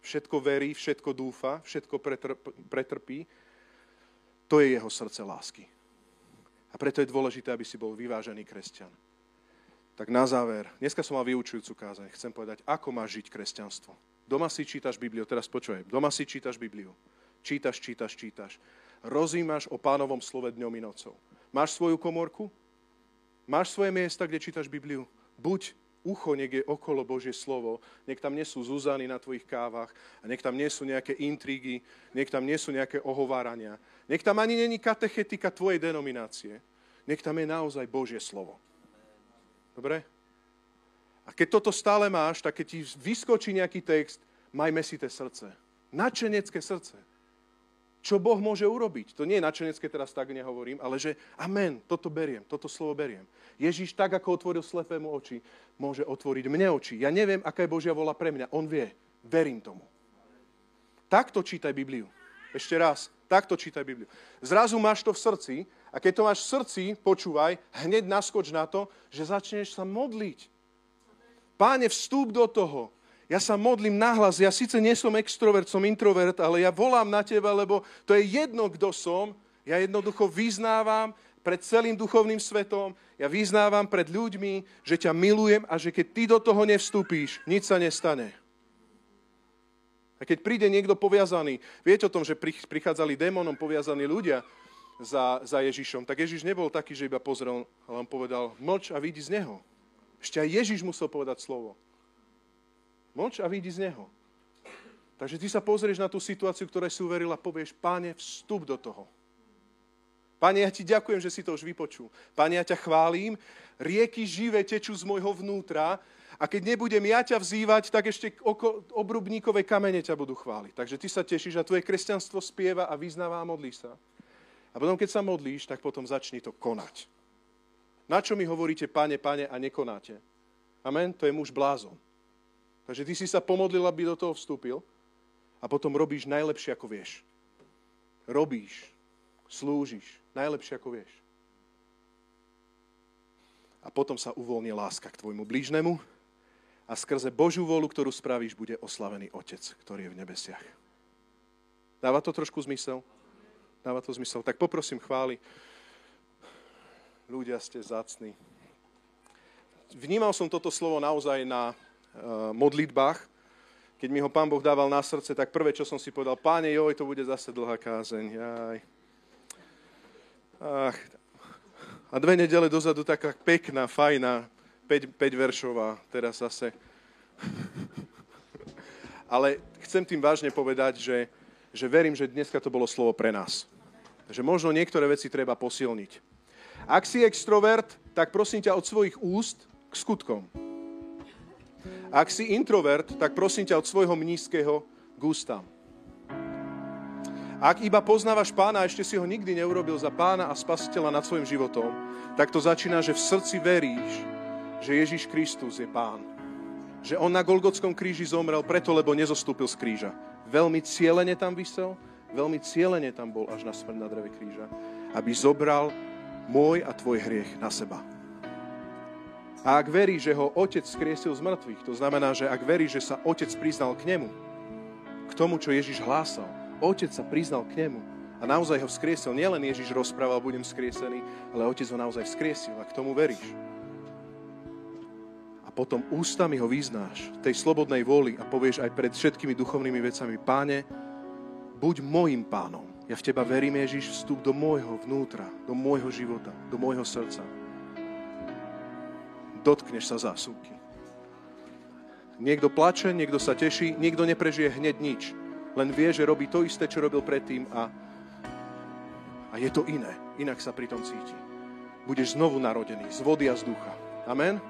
všetko verí, všetko dúfa, všetko pretrpí. To je jeho srdce lásky. A preto je dôležité, aby si bol vyvážený kresťan. Tak na záver, dneska som mal vyučujúcu kázeň. Chcem povedať, ako máš žiť kresťanstvo. Doma si čítaš Bibliu, teraz počuj, doma si čítaš Bibliu. Čítaš, čítaš, čítaš. Rozímaš o pánovom slove dňom i nocou. Máš svoju komorku? Máš svoje miesta, kde čítaš Bibliu? Buď ucho, nech je okolo Božie slovo, nech tam nie sú zúzany na tvojich kávach a nech tam nie sú nejaké intrigy, nech tam nie sú nejaké ohovárania. Nech tam ani není katechetika tvojej denominácie. Nech tam je naozaj Božie slovo. Dobre? A keď toto stále máš, tak keď ti vyskočí nejaký text, majme si to srdce. Načenecké srdce. Čo Boh môže urobiť? To nie je načenecké, teraz tak nehovorím, ale že amen, toto beriem, toto slovo beriem. Ježíš tak, ako otvoril slepému oči, môže otvoriť mne oči. Ja neviem, aká je Božia vola pre mňa. On vie. Verím tomu. Takto čítaj Bibliu. Ešte raz, takto čítaj Bibliu. Zrazu máš to v srdci a keď to máš v srdci, počúvaj, hneď naskoč na to, že začneš sa modliť. Páne, vstúp do toho. Ja sa modlím nahlas. Ja síce nie som extrovert, som introvert, ale ja volám na teba, lebo to je jedno, kto som. Ja jednoducho vyznávam pred celým duchovným svetom, ja vyznávam pred ľuďmi, že ťa milujem a že keď ty do toho nevstúpíš, nič sa nestane. A keď príde niekto poviazaný, viete o tom, že prichádzali démonom poviazaní ľudia, za, za Ježišom, tak Ježiš nebol taký, že iba pozrel, ale on povedal, mlč a vidí z neho. Ešte aj Ježiš musel povedať slovo. Mlč a vidí z neho. Takže ty sa pozrieš na tú situáciu, ktorej si uveril a povieš, páne, vstup do toho. Pane, ja ti ďakujem, že si to už vypočul. Pane, ja ťa chválim, rieky živé tečú z môjho vnútra a keď nebudem ja ťa vzývať, tak ešte oko, obrubníkové kamene ťa budú chváliť. Takže ty sa tešíš a tvoje kresťanstvo spieva a vyznáva a modlí sa. A potom, keď sa modlíš, tak potom začni to konať. Na čo mi hovoríte, pane, pane, a nekonáte? Amen? To je muž blázon. Takže ty si sa pomodlil, aby do toho vstúpil. a potom robíš najlepšie, ako vieš. Robíš, slúžiš najlepšie, ako vieš. A potom sa uvoľní láska k tvojmu blížnemu a skrze Božiu volu, ktorú spravíš, bude oslavený Otec, ktorý je v nebesiach. Dáva to trošku zmysel? Dáva to zmysel. Tak poprosím chváli. Ľudia ste zácni. Vnímal som toto slovo naozaj na uh, modlitbách, keď mi ho pán Boh dával na srdce, tak prvé, čo som si povedal, páne, joj, to bude zase dlhá kázeň. Jaj. Ach. A dve nedele dozadu taká pekná, fajná, 5, 5 veršová, teraz zase. Ale chcem tým vážne povedať, že, že verím, že dneska to bolo slovo pre nás. Že možno niektoré veci treba posilniť. Ak si extrovert, tak prosím ťa od svojich úst k skutkom. Ak si introvert, tak prosím ťa od svojho mnízkeho k ústam. Ak iba poznávaš pána a ešte si ho nikdy neurobil za pána a spasiteľa nad svojim životom, tak to začína, že v srdci veríš, že Ježiš Kristus je pán. Že on na Golgotskom kríži zomrel preto, lebo nezostúpil z kríža. Veľmi cieľene tam vysel, veľmi cieľene tam bol až na smrť na dreve kríža, aby zobral môj a tvoj hriech na seba. A ak verí, že ho otec skriesil z mŕtvych, to znamená, že ak verí, že sa otec priznal k nemu, k tomu, čo Ježiš hlásal, otec sa priznal k nemu a naozaj ho vzkriesil. Nielen Ježiš rozprával, budem skriesený, ale otec ho naozaj vzkriesil a k tomu veríš. A potom ústami ho vyznáš, tej slobodnej vôli a povieš aj pred všetkými duchovnými vecami, páne, buď môjim pánom. Ja v teba verím, Ježiš, vstup do môjho vnútra, do môjho života, do môjho srdca dotkneš sa zásuvky. Niekto plače, niekto sa teší, niekto neprežije hneď nič. Len vie, že robí to isté, čo robil predtým a, a je to iné. Inak sa pri tom cíti. Budeš znovu narodený z vody a z ducha. Amen?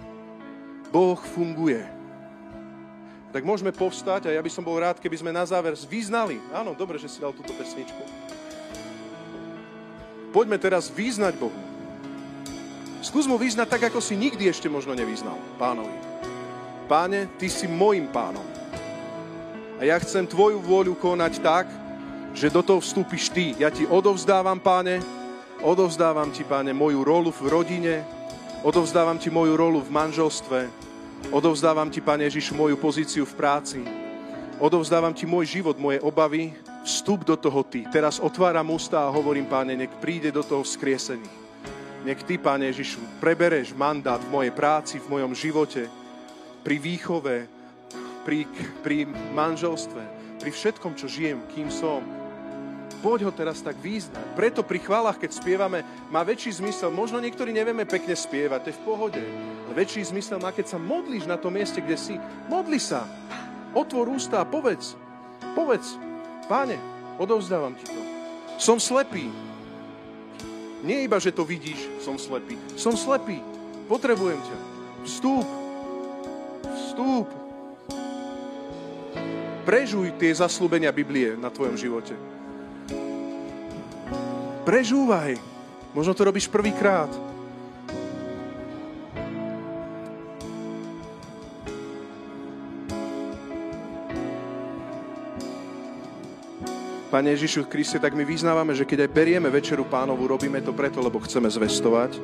Boh funguje. Tak môžeme povstať a ja by som bol rád, keby sme na záver vyznali. Áno, dobre, že si dal túto pesničku. Poďme teraz význať Bohu. Skús mu vyznať tak, ako si nikdy ešte možno nevyznal pánovi. Páne, ty si môjim pánom. A ja chcem tvoju vôľu konať tak, že do toho vstúpiš ty. Ja ti odovzdávam, páne, odovzdávam ti, páne, moju rolu v rodine, odovzdávam ti moju rolu v manželstve, odovzdávam ti, páne Ježiš, moju pozíciu v práci, odovzdávam ti môj život, moje obavy, vstup do toho ty. Teraz otváram ústa a hovorím, páne, nech príde do toho vzkriesení nech Ty, Pane Ježišu, prebereš mandát v mojej práci, v mojom živote, pri výchove, pri, pri manželstve, pri všetkom, čo žijem, kým som. Poď ho teraz tak význať. Preto pri chválach, keď spievame, má väčší zmysel. Možno niektorí nevieme pekne spievať, to je v pohode. Ale väčší zmysel má, keď sa modlíš na tom mieste, kde si. Modli sa. Otvor ústa a povedz. Povedz, páne, odovzdávam ti to. Som slepý, nie iba, že to vidíš, som slepý. Som slepý. Potrebujem ťa. Vstúp. Vstúp. Prežuj tie zaslúbenia Biblie na tvojom živote. Prežúvaj. Možno to robíš prvýkrát. Pane Ježišu Kriste, tak my vyznávame, že keď aj berieme večeru pánovu, robíme to preto, lebo chceme zvestovať.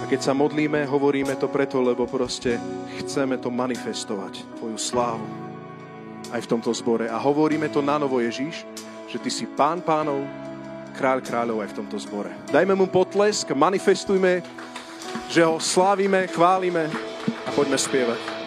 A keď sa modlíme, hovoríme to preto, lebo proste chceme to manifestovať, Tvoju slávu aj v tomto zbore. A hovoríme to na novo, Ježiš, že Ty si pán pánov, kráľ kráľov aj v tomto zbore. Dajme mu potlesk, manifestujme, že ho slávime, chválime a poďme spievať.